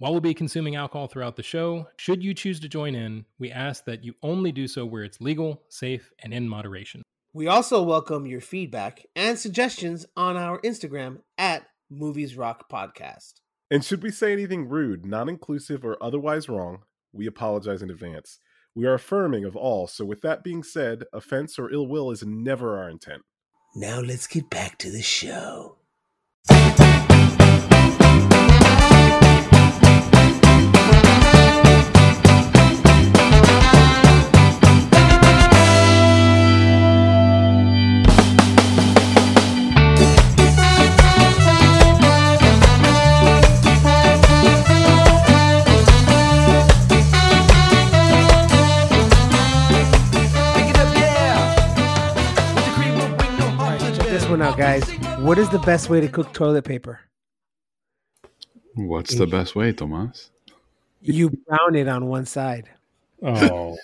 While we'll be consuming alcohol throughout the show, should you choose to join in, we ask that you only do so where it's legal, safe, and in moderation. We also welcome your feedback and suggestions on our Instagram at Movies Rock Podcast. And should we say anything rude, non inclusive, or otherwise wrong, we apologize in advance. We are affirming of all, so with that being said, offense or ill will is never our intent. Now let's get back to the show. Guys. What is the best way to cook toilet paper? What's the best way, Tomas? You brown it on one side. Oh,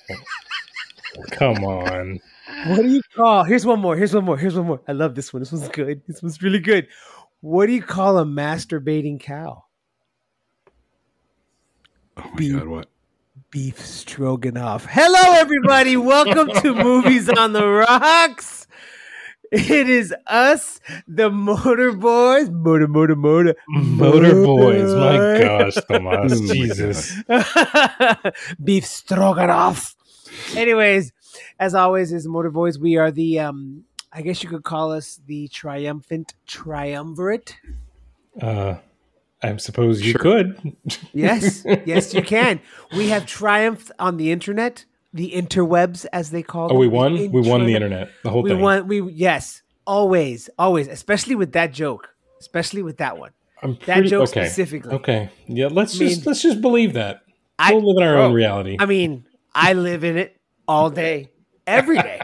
come on. What do you call? Here's one more. Here's one more. Here's one more. I love this one. This one's good. This one's really good. What do you call a masturbating cow? Oh my Beef. god, what? Beef stroganoff. Hello, everybody. Welcome to Movies on the Rocks. It is us, the Motor Boys. Motor, motor, motor. Motor boys, my gosh, Tomas, Jesus. Beef stroganoff. Anyways, as always, as Motor Boys, we are the um I guess you could call us the triumphant triumvirate. Uh, I suppose you Sure. could. Yes, yes, you can. We have triumphed on the internet, the interwebs, as they call. It. Oh, them, we won. We won the internet. The whole We thing. won. We yes, always, always, especially with that joke, especially with that one. I'm That pretty- joke okay. specifically. Okay. Yeah. Let's I mean- just let's just believe that. I- we'll live in our bro, own oh, reality. I mean, I live in it all day, every day.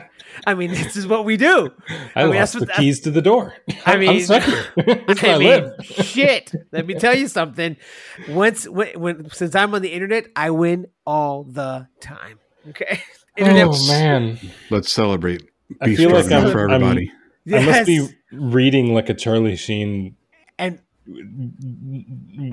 I mean, this is what we do. I, mean, lost that's the keys to the door. I I'm mean- stuck here. That's where I, I mean, live. shit. Let me tell you something. Once, when, when, since I'm on the internet, I win all the time. Okay, oh, internet. Oh man, Let's celebrate I beef feel like I'm- for I'm- everybody. I must be reading like a Charlie Sheen and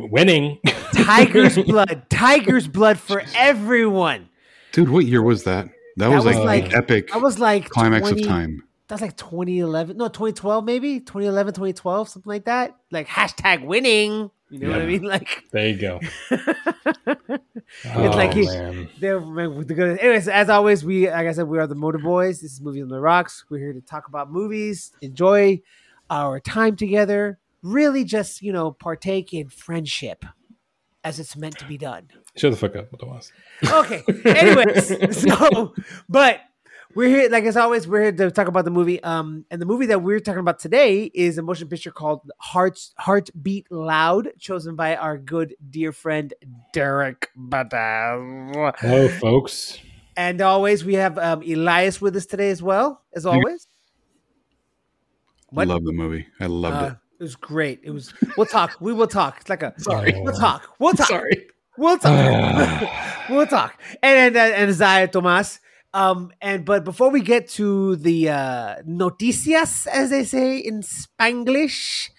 winning. tiger's blood, tiger's blood for everyone. Dude, what year was that? That, That was, was like, like- epic I was like climax 20 of time. That's like 2011, no 2012 maybe 2011, 2012, something like that. Like hashtag winning. You know what I mean? Like There you go. It's like oh, he- man. They're with the good. Anyways, as always, we like I said, we are the Motor Boys. This is Movies on the Rocks. We're here to talk about movies, enjoy our time together, really just you know partake in friendship as it's meant to be done. Shut the fuck up, Tomas. Okay. Anyways, so but we're here, like as always, we're here to talk about the movie. Um, and the movie that we're talking about today is a motion picture called Hearts Heartbeat Loud, chosen by our good dear friend Derryk Batas. Hello, folks. And always, we have um, Elias with us today as well, as always. I love the movie. I loved Uh, it. it was great. It was. We'll talk. We will talk. It's like a. Sorry. We'll talk. We'll talk. Sorry. We'll talk. we'll talk. And and and Zaya Tomas. Um. And but before we get to the uh, noticias, as they say in Spanglish,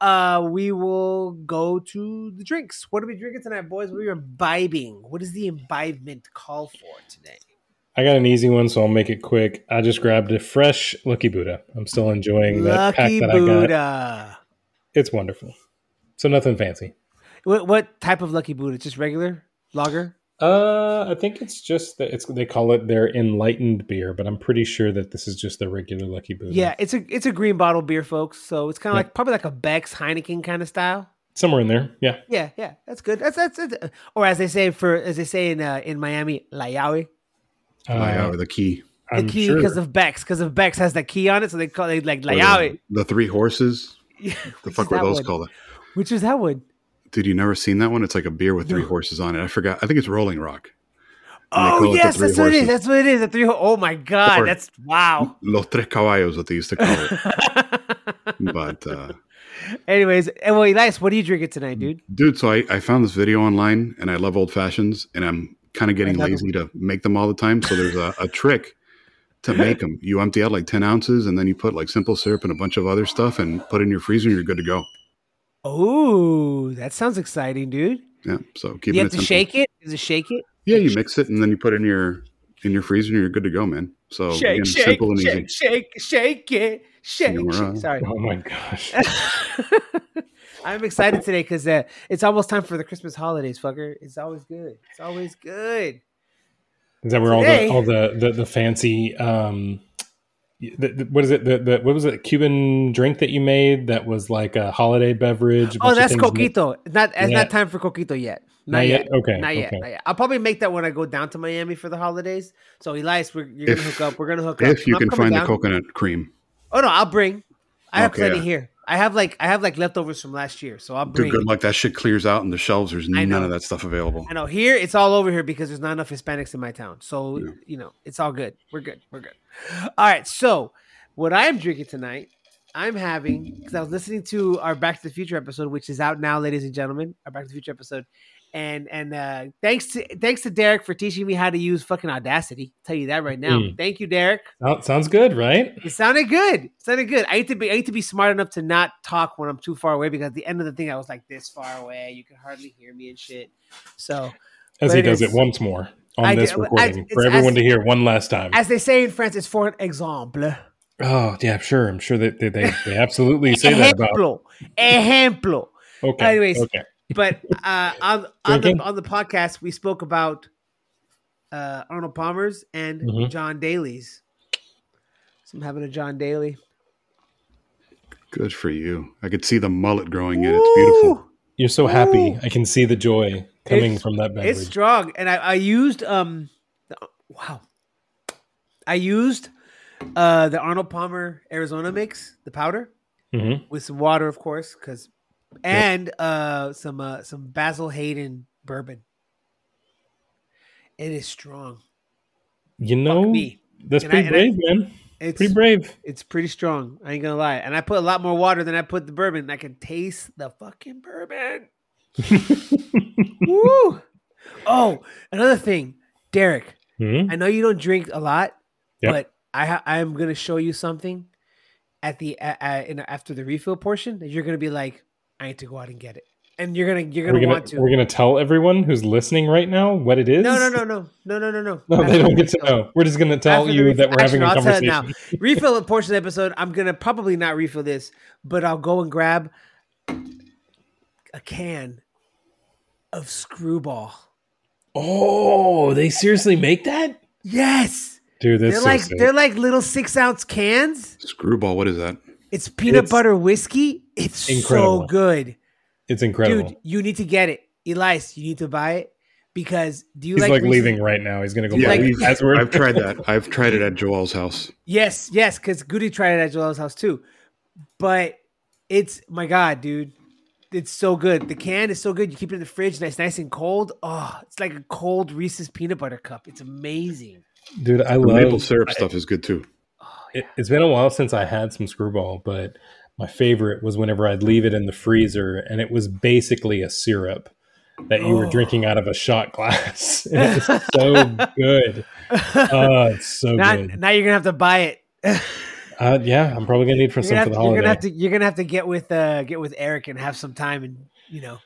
uh, we will go to the drinks. What are we drinking tonight, boys? What are we imbibing? What is the imbibement call for today? I got an easy one, so I'll make it quick. I just grabbed a fresh Lucky Buddha. I'm still enjoying that pack Lucky that I got. Buddha. It's wonderful. So nothing fancy. What, what type of Lucky Buddha? Just regular lager? Uh, I think it's just that it's they call it their enlightened beer, but I'm pretty sure that this is just the regular Lucky Buddha. Yeah, it's a it's a green bottle beer, folks. So it's kind of Yeah. like probably like a Beck's Heineken kind of style. somewhere in there. Yeah, Yeah, yeah, that's good. That's that's, that's or as they say for as they say in uh, in Miami, La Llave. uh, Like, uh, the key. The I'm key sure. because of Beck's because of Beck's has the key on it, so they call it like La Or the, the three horses. The fuck were those one? called? Which is that one? Dude, you never seen that one? It's like a beer with three No. horses on it. I forgot. I think it's Rolling Rock. And they call it Oh yes, that's what it is. That's what it is. The three. ho- Oh my god, Or- that's wow. Los Tres Caballos, what they used to call it. but uh, Anyways, and well, Elias, what are you drinking tonight, dude? dude, so I, I found this video online and I love old fashions and I'm kind of getting lazy to make them all the time. So there's a, a trick to make them. You empty out like 10 ounces and then you put like simple syrup and a bunch of other stuff and put it in your freezer and you're good to go. Oh, that sounds exciting, dude. Yeah. So keep you it have to simple. shake it. Is it shake it? Yeah, you mix it and then you put it in your in your freezer and you're good to go, man. So shake, again, shake, simple and easy. shake, shake, shake it, shake. You're shake. right. Sorry, Oh my gosh. I'm excited today because uh, it's almost time for the Christmas holidays, fucker. It's always good. It's always good. Is that where all the all the the, the fancy um the, the- what is it the, the what was it Cuban drink that you made that was like a holiday beverage? a Oh, that's things mi- coquito. Not it's Yeah. not time for coquito yet. Not, Not yet. yet? Okay, Not yet. okay. Not yet. I'll probably make that when I go down to Miami for the holidays. So Elias, we're, you're gonna hook up. We're gonna hook up. If you I'm can coming find the coconut cream. Oh no, I'll bring. I have Okay, plenty yeah. here. I have like I have like leftovers from last year, so I'll Dude, bring. good luck. That shit clears out and the shelves. There's none of that stuff available. I know here it's all over here because there's not enough Hispanics in my town. So Yeah. you know it's all good. We're good. We're good. All right. So what I'm drinking tonight, I'm having because I was listening to our Back to the Future episode, which is out now, ladies and gentlemen. Our Back to the Future episode, and and uh, thanks to thanks to Derryk for teaching me how to use fucking Audacity. tell you that right now. Mm. Thank you, Derryk. Sound- sounds good, right? It sounded good. It sounded good. I need to be I need to be smart enough to not talk when I'm too far away because at the end of the thing I was like this far away. You can hardly hear me and shit. So As he it does is- it once more on I this I- recording it's for everyone as- to hear one last time. as they say in France, it's for an example. oh yeah, sure. I'm sure that they, they, they absolutely say that about. Ejemplo. Okay. Anyways. okay. But uh, on on the on the podcast we spoke about uh, Arnold Palmer's and Mhm. John Daly's. So I'm having a John Daly. Good for you. I could see the mullet growing in. It's beautiful. You're so happy. Ooh. I can see the joy coming It's- from that beverage. It's strong, and I, I used um, the, wow, I used uh the Arnold Palmer Arizona mix, the powder Mhm. with some water, of course, because and uh some uh some Basil Hayden bourbon. It is strong. You know, me. that's And pretty I- brave, man. It's Pretty brave. it's pretty strong. I ain't gonna lie. And I put a lot more water than I put the bourbon. I can taste the fucking bourbon. Woo! Oh, another thing, Derryk. Hmm? I know you don't drink a lot, Yep. but I ha- I am gonna show you something at the uh, uh, in, after the refill portion that you're gonna be like, I need to go out and get it, and you're gonna you're gonna, gonna want to. we're gonna tell everyone who's listening right now what it is. no, no, no, no, no, no, no, no. No, they don't get to know. We're just gonna tell After you refill- that we're having Actually, a I'll tell it now. refill a portion of the episode. I'm gonna probably not refill this, but I'll go and grab a can of Screwball. Oh, they seriously make that, Yes, dude. That's they're so like sick. they're like little six ounce cans. Screwball, what is that? It's peanut It's butter whiskey. It's incredible. so good. it's incredible. Dude, you need to get it. Elias, you need to buy it because do you He's like, like, leaving right now. He's gonna go Yeah, buy like- the. I've tried that. I've tried it at Joel's house. Yes, yes, because Goody tried it at Joel's house too. But it's my God, dude. It's so good. The can is so good. You keep it in the fridge and it's nice and cold. Oh, it's like a cold Reese's peanut butter cup. It's amazing. Dude, I The love maple syrup stuff is good too. Oh, it, it's been a while since I had some screwball, but my favorite was whenever I'd leave it in the freezer and it was basically a syrup that you were Oh. drinking out of a shot glass. And it was so good. Oh, it's so now, good. now you're gonna have to buy it. Uh, yeah, I'm probably gonna need for You're some for the you're gonna holiday. have to you're gonna have to get with uh get with Eric and have some time and you know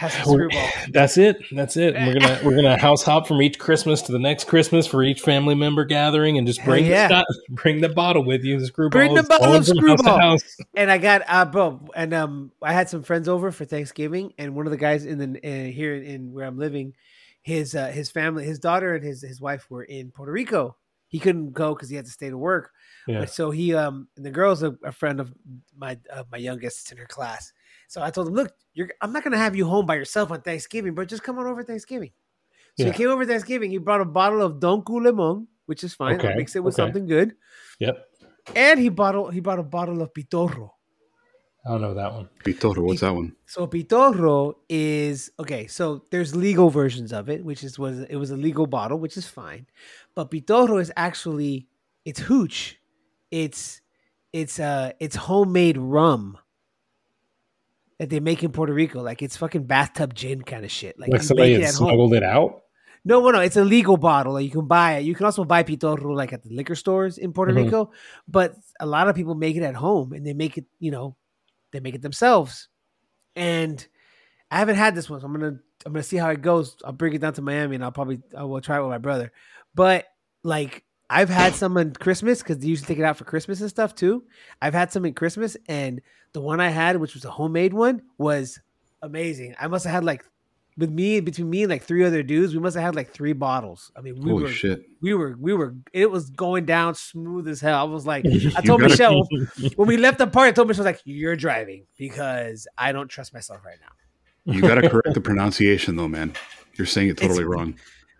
have some screwball. That's it. That's it. And we're gonna we're gonna house hop from each Christmas to the next Christmas for each family member gathering, and just bring yeah. the bring the bottle with you. The screwball. Bring the bottle of from house Screwball. house. And I got uh bro, and um I had some friends over for Thanksgiving, and one of the guys in the uh, here in where I'm living, his uh, his family, his daughter and his his wife were in Puerto Rico. He couldn't go because he had to stay to work. Yeah. But so he um and the girl's a, a friend of my uh, my youngest in her class. So I told him, look, you're I'm not gonna have you home by yourself on Thanksgiving, but just come on over Thanksgiving. So Yeah. he came over Thanksgiving. He brought a bottle of Don Lemon, which is fine. I'll Okay, mix it with okay. something good. Yep. And he bottle he brought a bottle of Pitorro. I don't know that one. Pitoro, what's that one? So pitorro is okay. So there's legal versions of it, which is was it was a legal bottle, which is fine. But pitorro is actually it's hooch. It's it's uh it's homemade rum that they make in Puerto Rico. Like it's fucking bathtub gin kind of shit. Like, Like somebody had at home. smuggled it out. No, no, no. It's a legal bottle. Like you can buy it. You can also buy pitorro like at the liquor stores in Puerto Mhm. Rico. But a lot of people make it at home and they make it, you know, they make it themselves. And I haven't had this one, so I'm gonna I'm gonna see how it goes. I'll bring it down to Miami, and I'll probably I will try it with my brother. But like I've had some in Christmas because they usually take it out for Christmas and stuff too. I've had some in Christmas, and the one I had, which was a homemade one, was amazing. I must have had like with me between me and like three other dudes, we must have had like three bottles. I mean, we Holy were shit! we were we were it was going down smooth as hell. I was like, I told Michelle when we left the party, I told Michelle I was like, "You're driving because I don't trust myself right now." You got to correct the pronunciation though, man. You're saying it totally It's- wrong.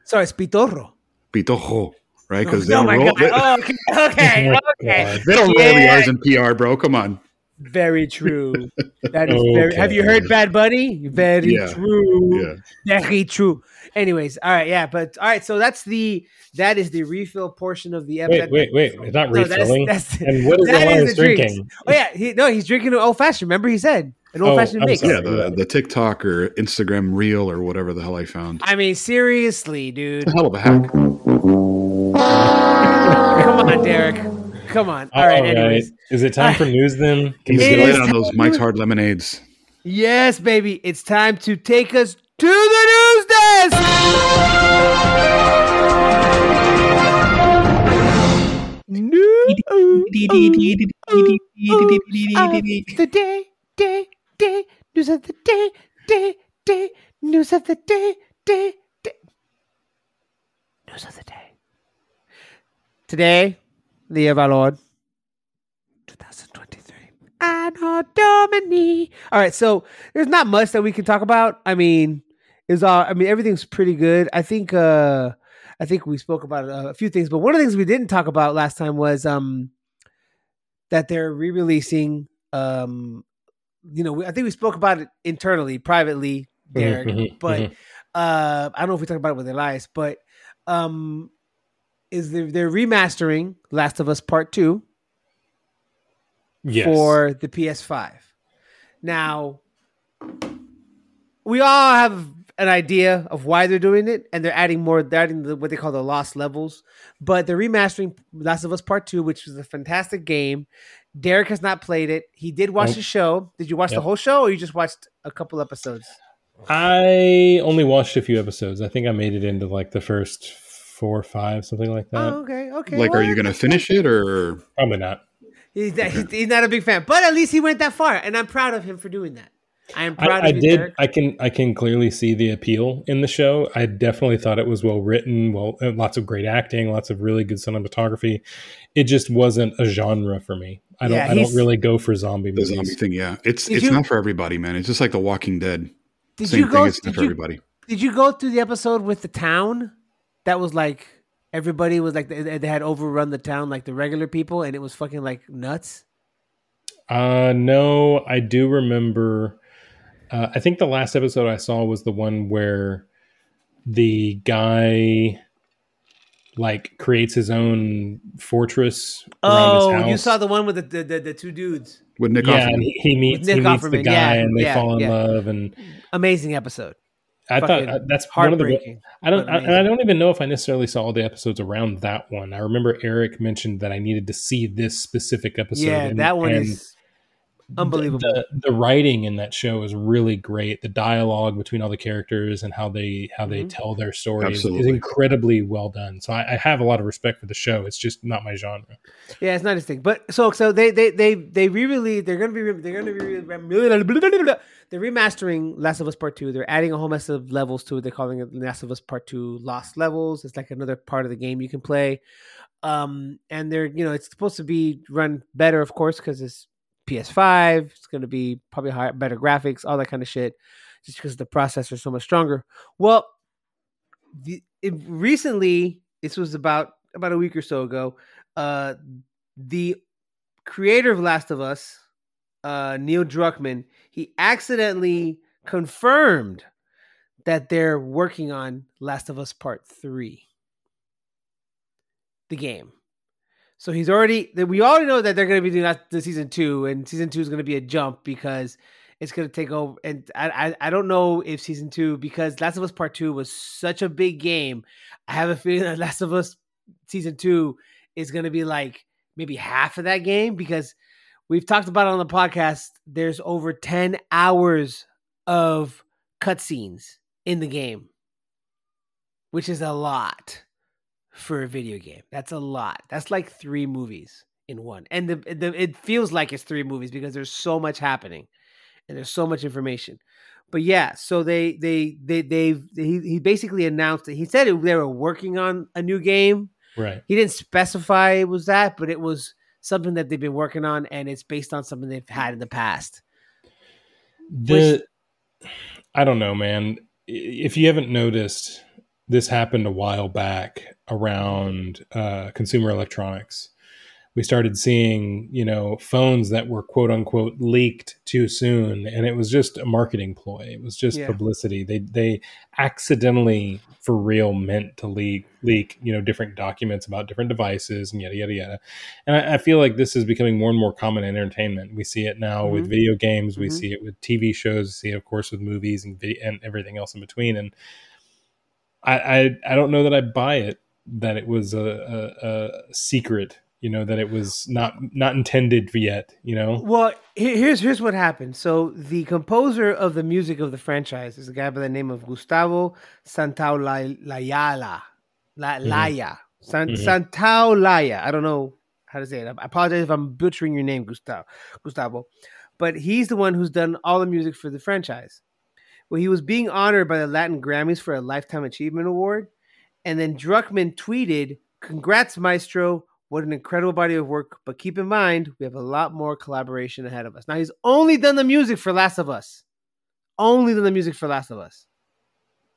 Sorry, it's pitorro. Pitojo, right? Because they oh don't my roll. god! Oh, okay, okay, oh okay. They don't roll the R's in PR, bro. Come on. Very true. That is very. Have you heard Bad Bunny? Very Yeah. true. Yeah. Very true. Anyways, all right, yeah, but all right. So that's the that is the refill portion of the episode. Wait, wait, wait! It's not No, that's- refilling. that's- and what is that the one the he's drinks. drinking? Oh yeah, he, no, he's drinking an old fashioned. Remember, he said an oh, old fashioned I'm mix. sorry. Yeah, the, the TikTok or Instagram reel or whatever the hell I found. I mean, seriously, dude. It's a hell of a hack. Come on, Derryk. Come on. All right. Anyways, Is it time for news then? Can He's we It get on? on those Mike's Hard Lemonades. yes, baby, it's time to take us to the news desk. News. the day, day, day, news of the day, day, day, news of the day, day, day, news of the day. Today, the year of our Lord, 2023. Anno Domini. All right, so there's not much that we can talk about. I mean, is all. I mean, everything's pretty good. I think. uh I think we spoke about uh, a few things, but one of the things we didn't talk about last time was um that they're re-releasing um you know i think we spoke about it internally privately derryk mhm, but mhm. uh i don't know if we talked about it with elias but um is they're, they're remastering last of us part two Yes. for the ps5 now we all have an idea of why they're doing it and they're adding more they're adding the, what they call the lost levels. But they're remastering last of us part two which was a fantastic game. Derek has not played it. He did watch the show. Did you watch the whole show or you just watched a couple episodes? I only watched a few episodes. I think I made it into like the first four or five, something like that. oh okay okay Like, are you going to finish it or? Probably not. he's, not, he's, he's not a big fan but at least he went that far and i'm proud of him for doing that i am proud I, I you did. Derryk. I can. I can clearly see the appeal in the show. I definitely thought it was well written. Well, uh, lots of great acting, lots of really good cinematography. It just wasn't a genre for me. I don't. Yeah, I don't really go for zombie The movies. zombie thing, yeah. It's Did it's you- not for everybody, man. It's just like The Walking Dead. did Same you go thing. It's not did for you, everybody. Did you go through the episode with the town that was like everybody was like they, they had overrun the town like the regular people and it was fucking like nuts? Uh, no, I do remember. Uh, I think the last episode I saw was the one where the guy like creates his own fortress around his Oh, house. you saw the one with the the, the, the two dudes. With Nick yeah, Offerman. and he, he meets Nick he meets the guy, yeah, and they yeah, fall in yeah. love. And Amazing episode. I thought uh, that's one of the. I don't. I, I don't even know if I necessarily saw all the episodes around that one. I remember Eric mentioned that I needed to see this specific episode. yeah, and- that one and is unbelievable. The, the writing in that show is really great. The dialogue between all the characters and how they how they Mhm. tell their story is, is incredibly well done. So I, I have a lot of respect for the show. It's just not my genre. Yeah, it's not his thing. But so so they they they they re-release. They're gonna be re- they're gonna be re- they're remastering Last of Us Part Two. They're adding a whole mess of levels to it. They're calling it Last of Us Part Two Lost Levels. It's like another part of the game you can play. Um, and they're you know it's supposed to be run better, of course, because it's PS5. It's gonna be probably higher, better graphics, all that kind of shit, just because the processor is so much stronger. Well, the, it, recently, this was about about a week or so ago uh the creator of Last of Us, uh Neil Druckmann, he accidentally confirmed that they're working on Last of Us Part 3. The game. So he's already we already know that they're going to be doing that the season 2 and season 2 is going to be a jump because it's going to take over and I, I I don't know if season 2 because Last of Us Part 2 was such a big game. I have a feeling that Last of Us season 2 is going to be like maybe half of that game because we've talked about it on the podcast. There's over 10 hours of cutscenes in the game, which is a lot for a video game. That's a lot. That's like three movies in one, and the, the it feels like it's three movies because there's so much happening, and there's so much information. But yeah, so they they they they've he, he basically announced that he said they were working on a new game. Right. He didn't specify it was that, but it was something that they've been working on, and it's based on something they've had in the past. The I don't know, man. If you haven't noticed, this happened a while back around uh, consumer electronics. We started seeing you know phones that were quote unquote leaked too soon and it was just a marketing ploy. It was just Yeah. publicity. They they accidentally for real meant to leak leak you know different documents about different devices and yada yada yada. And i, I feel like this is becoming more and more common in entertainment. We see it now with Mhm. video games. We Mhm. see it with tv shows. We see it of course with movies and and everything else in between. And I, I I don't know that I buy it that it was a, a, a secret, you know, that it was not not intended for yet, you know. Well, here's here's what happened. So the composer of the music of the franchise is a guy by the name of Gustavo Santaolalla. La, Laya. San, Mhm. Santaolalla. I don't know how to say it. I apologize if I'm butchering your name, Gustavo. Gustavo. But he's the one who's done all the music for the franchise. Well, he was being honored by the Latin Grammys for a Lifetime Achievement Award. And then Druckmann tweeted, Congrats, Maestro. What an incredible body of work. But keep in mind, we have a lot more collaboration ahead of us. Now, he's only done the music for Last of Us. Only done the music for Last of Us.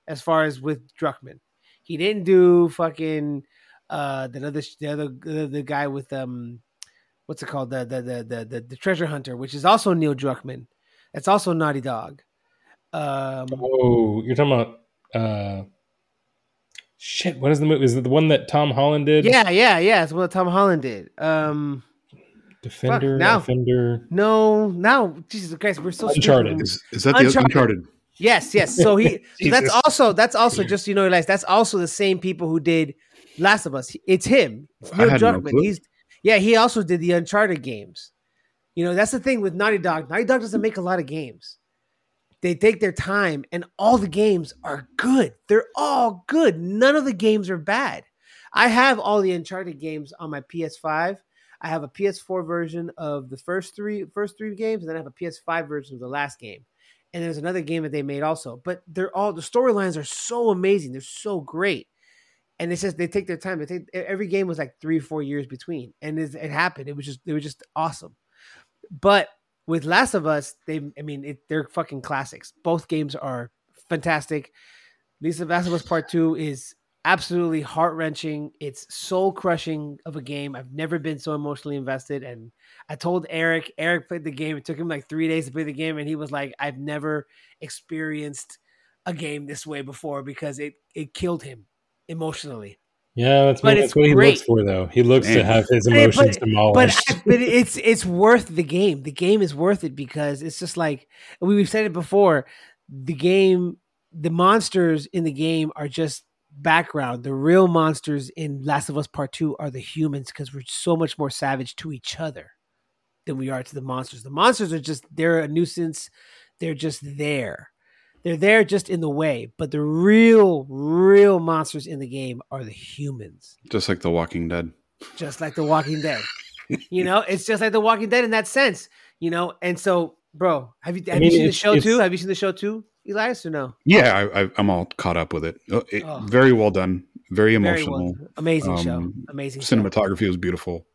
As far as with Druckmann. He didn't do fucking uh the other the other the, guy with um what's it called? The the, the the the treasure hunter, which is also Neil Druckmann. It's also Naughty Dog. Um Oh, you're talking about uh shit, what is the movie? Is it the one that Tom Holland did? yeah, yeah, yeah. It's what Tom Holland did. Um Defender, now. Defender. no, now Jesus Christ, we're so stupid. Uncharted. Is, is that the Uncharted. Uncharted? Yes, yes. So he so that's also that's also just you know, guys. That's also the same people who did Last of Us. It's him. It's Neil had no Druckmann. He's yeah. He also did the Uncharted games. You know, that's the thing with Naughty Dog. Naughty Dog doesn't make a lot of games. They take their time, and all the games are good. They're all good. None of the games are bad. I have all the Uncharted games on my PS5. I have a PS4 version of the first three first three games, and then I have a PS5 version of the last game. And there's another game that they made also. But they're all the storylines are so amazing. They're so great. And it's just they take their time. They take every game was like three, or four years between, and it, it happened. It was just it was just awesome. But with Last of Us, they I mean it, they're fucking classics. Both games are fantastic. Lisa Last of Us Part Two is absolutely heart wrenching. It's soul crushing of a game. I've never been so emotionally invested. And I told Eric, Eric played the game. It took him like three days to play the game, and he was like, "I've never experienced a game this way before because it it killed him emotionally." Yeah, that's, But what, that's what he looks for though. He looks to have his emotions but demolished. I- but it's it's worth the game. The game is worth it because it's just like we've said it before. The game, the monsters in the game are just background. The real monsters in Last of Us Part Two are the humans because we're so much more savage to each other than we are to the monsters. The monsters are just they're a nuisance. They're just there. They're there just in the way. But the real, real monsters in the game are the humans Just like The Walking Dead. just like The Walking Dead. you know, it's just like The Walking Dead in that sense. You know, and so, bro, have you have mean, you seen the show too? Have you seen the show too, Elias, or no? Yeah, I, I, I'm all caught up with it. Uh, it- Oh. Very well done. Very Very emotional. well, amazing show, Um, amazing show. Cinematography was beautiful.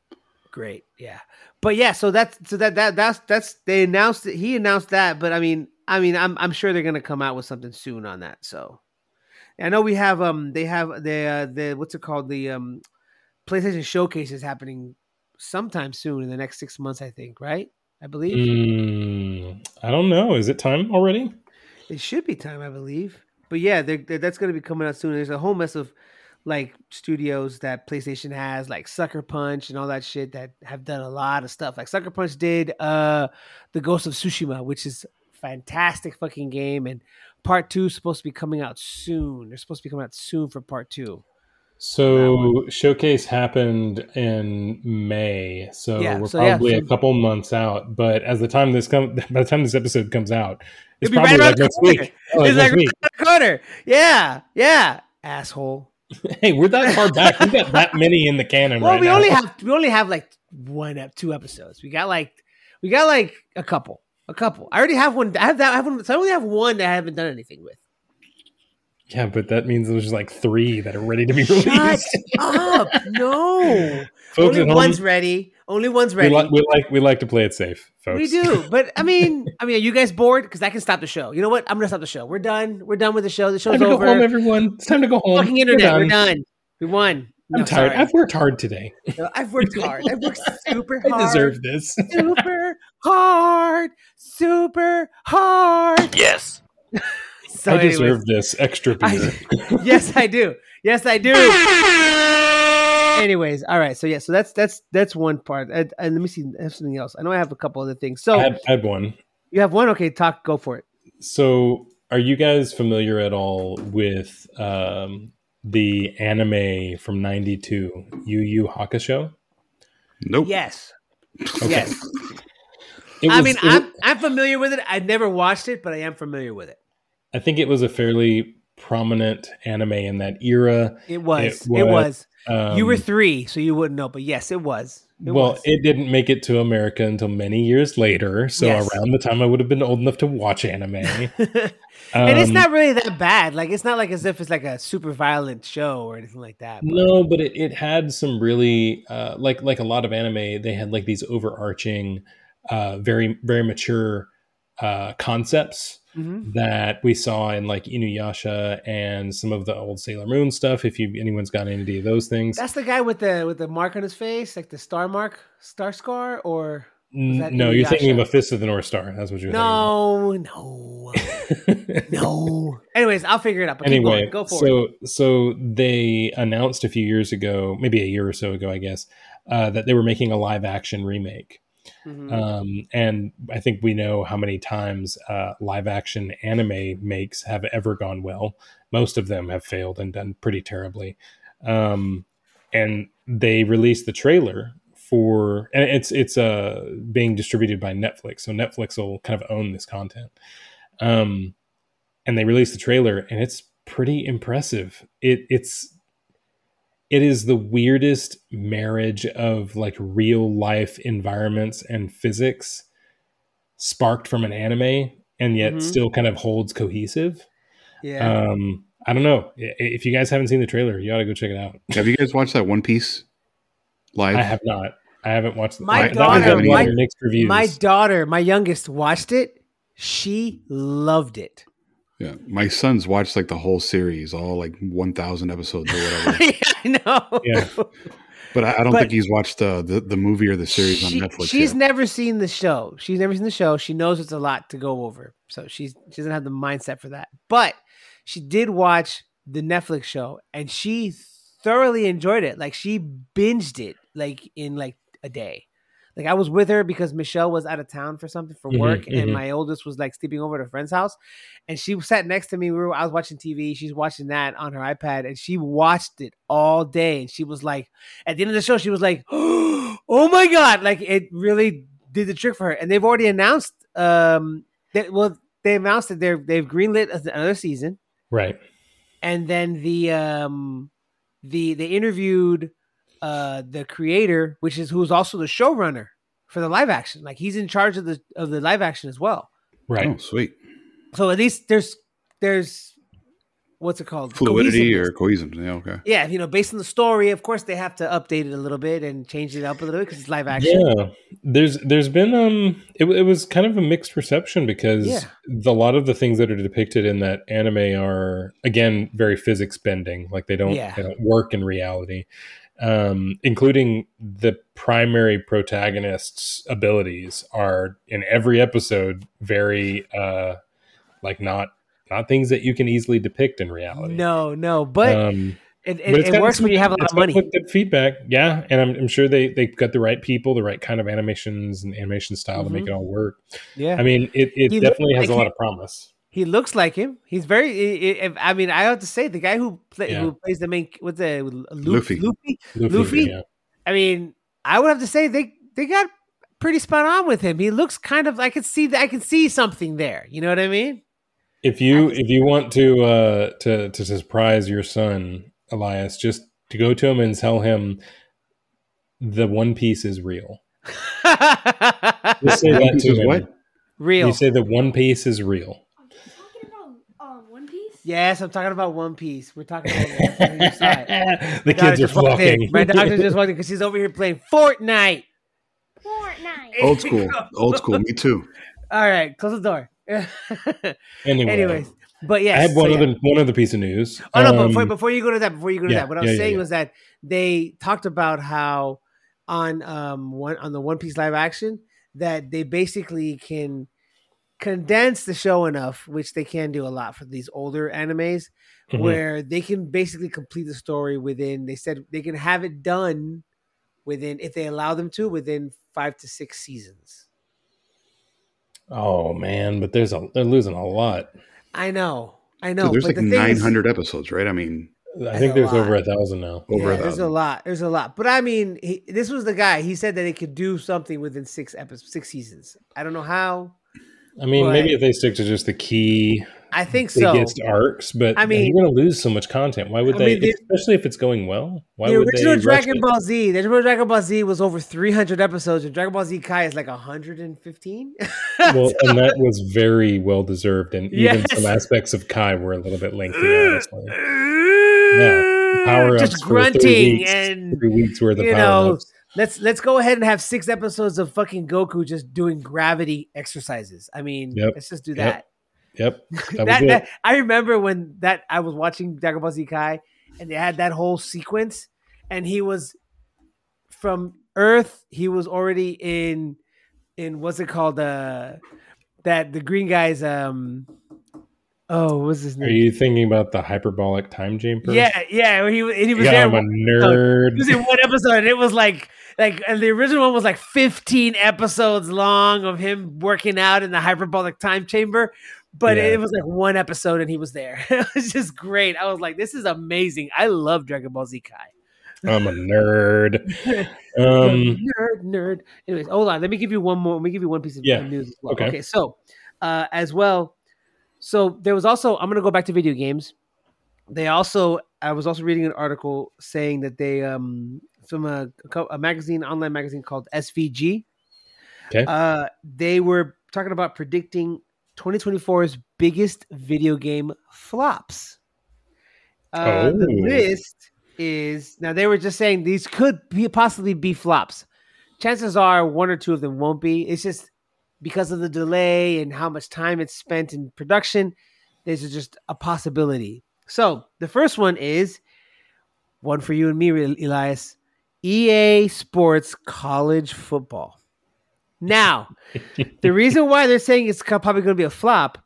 great, yeah. But yeah, so that's so that that that's that's they announced it. He announced that, but I mean, I mean, I'm I'm sure they're gonna come out with something soon on that. So I know we have um they have the uh, the what's it called the um PlayStation Showcase is happening sometime soon in the next six months, I think, right? I believe. Mm, I don't know. Is it time already? It should be time, I believe. But yeah, they're, they're- that's going to be coming out soon. There's a whole mess of like studios that PlayStation has, like Sucker Punch and all that shit that have done a lot of stuff. Like Sucker Punch did uh the Ghost of Tsushima, which is fantastic fucking game, and part two is supposed to be coming out soon. They're supposed to be coming out soon for part two. So showcase happened in May, so Yeah, we're so yeah, probably so- a couple months out. But as the time this come, by the time this episode comes out, it's probably right like next week. Oh, it's like week. right corner. Yeah, yeah, asshole. Hey, we're that far back. We've got that many in the canon Well, right we now. only have we only have like one two episodes. We got like we got like a couple, a couple. I already have one. I have that. I have one. So I only have one that I haven't done anything with. yeah, but that means there's like three that are ready to be Shut released. up! No, Folks only at home, one's ready. Only one's we ready. we like we like to play it safe, folks. We do, but I mean, I mean, are you guys bored? Because I can stop the show. You know what? I'm gonna stop the show. We're done. We're done with the show. The show's Time to go over. home, everyone. It's time to go home. Fucking We're internet. We're done. done. We won. I'm No, tired. sorry. I've worked hard today. No, I've worked hard. I've worked super hard. I deserve this. super hard, super hard. Yes. So, I anyways, deserve this extra beer. I- yes, I do. Yes, I do. Anyways, all right. So yeah, so that's that's that's one part. And, and let me see. I have something else. I know I have a couple other things. So I have, I had one. you have one. Okay, talk. Go for it. So, are you guys familiar at all with um, the anime from '92, Yu Yu Hakusho? Nope. Yes. Okay. Yes. It I mean, I'm I'm familiar with it. I've never watched it, but I am familiar with it. I think it was a fairly prominent anime in that era. It was. It It was. was, Um, you were three, so you wouldn't know. But yes, it was. It well, was. it didn't make it to America until many years later. So Yes. around the time I would have been old enough to watch anime. and it's Um, not really that bad. Like it's not like as if it's like a super violent show or anything like that. but- No, but it, it had some really uh, like like a lot of anime. They had like these overarching, uh, very very mature uh, concepts Mhm. that we saw in like Inuyasha and some of the old Sailor Moon stuff. If you anyone's got any of those things, That's the guy with the with the mark on his face, like the star mark, star scar, or no, you're thinking of a Fist of the North Star. That's what you're thinking. no, no, no. Anyways, I'll figure it out. Anyway, going. go for it. so so they announced a few years ago, maybe a year or so ago, I guess, uh, that they were making a live action remake. Mhm. Um, and I think we know how many times uh, live action anime makes have ever gone well. Most of them have failed and done pretty terribly. Um, and they released the trailer for, and it's it's uh, being distributed by Netflix, so Netflix will kind of own this content. Um, and they released the trailer, and it's pretty impressive. It it's it is the weirdest marriage of like real life environments and physics sparked from an anime and yet Mhm. still kind of holds cohesive yeah, um i don't know if you guys haven't seen the trailer you ought to go check it out Have you guys watched that One Piece live? i have not i haven't watched My that daughter- had a my- mixed reviews my daughter, my youngest, watched it. She loved it. Yeah, my son's watched like the whole series, all like one thousand episodes or whatever. yeah, I know. Yeah. but I, I don't But- think he's watched uh, the the movie or the series She- on Netflix. she's yet. never seen the show. She's never seen the show. She knows it's a lot to go over, so she's she doesn't have the mindset for that. But she did watch the Netflix show, and she thoroughly enjoyed it. Like she binged it like in like a day. Like I was with her because Michelle was out of town for something for Mhm, work, and mhm. my oldest was like sleeping over at a friend's house, and she sat next to me. We were I was watching TV. She's watching that on her iPad, and she watched it all day. And she was like, at the end of the show, she was like, "Oh my god!" Like it really did the trick for her. And they've already announced, um, that well, they announced that they're they've greenlit another season, right and then the um, the they interviewed uh the creator, which is who's also the showrunner for the live action. Like he's in charge of the of the live action as well. right Oh, sweet So at least there's there's what's it called fluidity Cohesiveness. or cohesion. Yeah, okay. yeah, you know, based on the story, of course they have to update it a little bit and change it up a little bit because it's live action. Yeah, there's there's been um it, it was kind of a mixed reception because Yeah. the, a lot of the things that are depicted in that anime are again very physics bending, like they don't Yeah. they don't work in reality, um, including the primary protagonist's abilities are in every episode very uh like not not things that you can easily depict in reality. No, no, but um, it, it, it works when you have a lot of money. Good feedback, yeah, and I'm, I'm sure they they got the right people, the right kind of animations and animation style to make Mhm. it all work. Yeah, I mean, it, it definitely has a lot of promise. He looks like him. He's very. i- i- I mean, I have to say, the guy who play, Yeah. who plays the main, what's the Luffy. Luffy? Luffy. Luffy, Luffy? yeah. I mean, I would have to say they they got pretty spot on with him. He looks kind of. I can see that. I can see something there. You know what I mean? If you if you want to uh to to surprise your son Elias, just to go to him and tell him the One Piece is real. Just say that to him. what? Real. You say the One Piece is real. talking about um, One Piece? Yes, I'm talking about One Piece. We're talking about One Piece. The My kids are just walked in. flocking. My daughter just walked in because she's over here playing Fortnite. Fortnite. Old school. Old school. Me too. All right, close the door. anyway, Anyways, but yes, I have one so yeah. other one other piece of news. Oh no! But Um, before, before you go to that, before you go to yeah, that, what I was yeah, yeah, saying yeah. was that they talked about how on um one on the One Piece live action that they basically can condense the show enough, which they can do a lot for these older animes, mhm. where they can basically complete the story within. They said they can have it done within if they allow them to within five to six seasons. Oh man, but there's a they're losing a lot. I know, I know. Dude, there's but like the thing is- 900 episodes, right? I mean, I think there's lot. over a thousand now. over yeah, a there's a lot. There's a lot. But I mean, he, this was the guy. He said that it could do something within six episodes, six seasons. I don't know how. I mean, But- maybe if they stick to just the key I think so. biggest arcs, but I mean- you're going to lose so much content. Why would I they? mean, the- especially if it's going well. Why the would original they? Dragon? Ball Z, the original Dragon Ball Z was over 300 episodes, and Dragon Ball Z Kai is like 115. Well, and that was very well deserved, and even Yes. some aspects of Kai were a little bit lengthy. Honestly, Yeah, power ups just for three grunting weeks, and three weeks worth of power ups. Let's let's go ahead and have six episodes of fucking Goku just doing gravity exercises. I mean, Yep. let's just do that. Yep, that that, that- I remember when that I was watching Dragon Ball Z Kai, and they had that whole sequence, and he was from Earth. He was already in in what's it called? Uh, that the green guys. Um, oh, what's his name? Are you thinking about the hyperbolic time chamber? yeah, yeah. He. And he was yeah, there. I'm a nerd. He was in one episode, and it was like. Like and the original one was like 15 episodes long of him working out in the hyperbolic time chamber, but Yeah. it was like one episode and he was there. it was just great. I was like, this is amazing. I love Dragon Ball Z Kai. I'm a nerd. Um, nerd, nerd. Anyways, hold on. Let me give you one more. Let me give you one piece of Yeah. news as well. Okay. Okay. So, uh, as well, so there was also. I'm gonna go back to video games. They also. I was also reading an article saying that they um from a, a magazine, online magazine called SVG. Okay. Uh, they were talking about predicting 2024's biggest video game flops. Uh, The Oh. list is now they were just saying these could be possibly be flops. Chances are one or two of them won't be. It's just because of the delay and how much time it's spent in production. This is just a possibility. So the first one is one for you and me, Elias. EA Sports College Football. Now, the reason why they're saying it's probably going to be a flop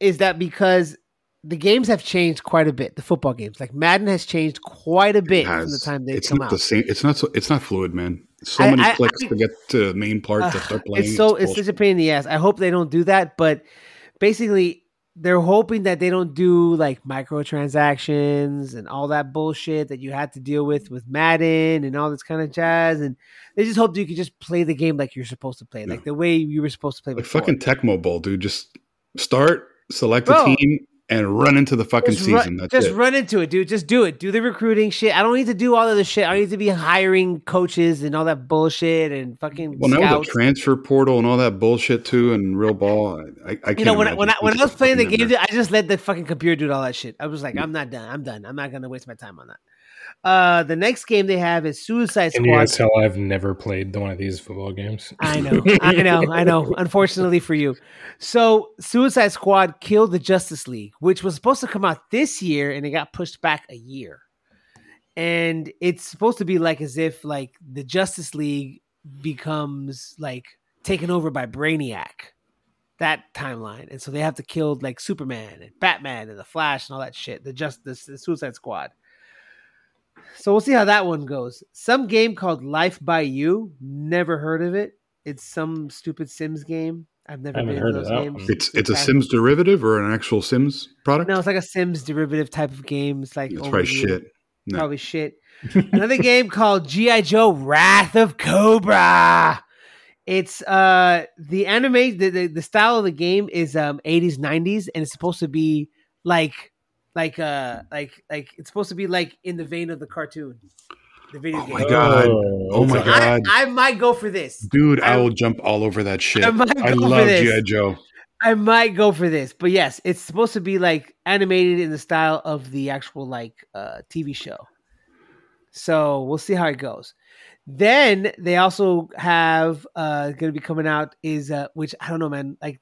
is that because the games have changed quite a bit. The football games, like Madden, has changed quite a bit from the time they it's come not out. the same. It's not so. It's not fluid, man. So I- many I- clicks I- to get to the main part to start playing. it's so it's bullshit. such a pain in the ass. I hope they don't do that, but basically they're hoping that they don't do like microtransactions and all that bullshit that you had to deal with with Madden and all this kind of jazz. And they just hope that you can just play the game like you're supposed to play, like the way you were supposed to play like before. fucking Tecmo Bowl, dude. Just start, select Bro. a team, and run into the fucking just season. run, just it. run into it, dude. Just do it. Do the recruiting shit. I don't need to do all of the shit. I don't need to be hiring coaches and all that bullshit and fucking Well, now with the transfer portal and all that bullshit too, and real ball, I, I can't. you know when I, when I when I was playing the game, there. I just let the fucking computer do all that shit. I was like, I'm not done. I'm done. I'm not gonna waste my time on that. Uh, the next game they have is Suicide Squad. and you guys tell I've never played one of these football games. I know, I know, I know. Unfortunately for you, so Suicide Squad killed the Justice League, which was supposed to come out this year, and it got pushed back a year. And it's supposed to be like as if like the Justice League becomes like taken over by Brainiac, that timeline, and so they have to kill like Superman and Batman and the Flash and all that shit. The just the Suicide Squad. So we'll see how that one goes. Some game called Life by You. Never heard of it. It's some stupid Sims game. I've never been heard of those that games. one. It's it's a Sims derivative or an actual Sims product. No, it's like a Sims derivative type of game. It's like it's probably overview. shit. No. Probably shit. Another game called GI Joe: Wrath of Cobra. It's uh the anime the, the the style of the game is um 80s 90s and it's supposed to be like like uh like like it's supposed to be like in the vein of the cartoon. The video Oh game. my God. Oh, Oh my okay. God. I, I might go for this. Dude, I I- will jump all over that shit. I might I go for love this. GI Joe. I might go for this, but yes, it's supposed to be like animated in the style of the actual like uh, TV show. So we'll see how it goes. Then they also have uh going to be coming out is uh which I don't know, man, like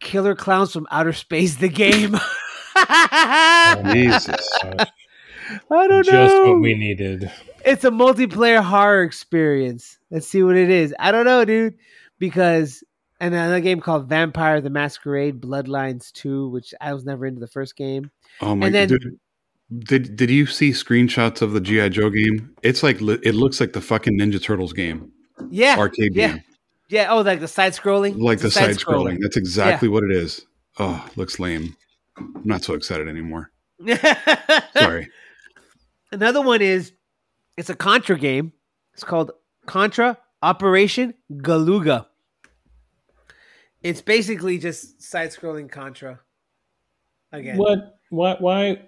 Killer Clowns from Outer Space, the game. I Jesus. Uh, don't just know. Just what we needed. it's a multiplayer horror experience. Let's see what it is. I don't know, dude, because and another game called Vampire the Masquerade Bloodlines 2, which I was never into the first game. Oh my And then- dude. Did did you see screenshots of the GI Joe game? It's like it looks like the fucking Ninja Turtles game, Yeah. arcade yeah. game, Yeah. Oh, like the side scrolling? like the a side scrolling. That's exactly what it is. Oh, looks lame. I'm not so excited anymore. Sorry. Another one is it's a Contra game. It's called Contra Operation Galuga. It's basically just side-scrolling Contra. Again, What? Why? Why?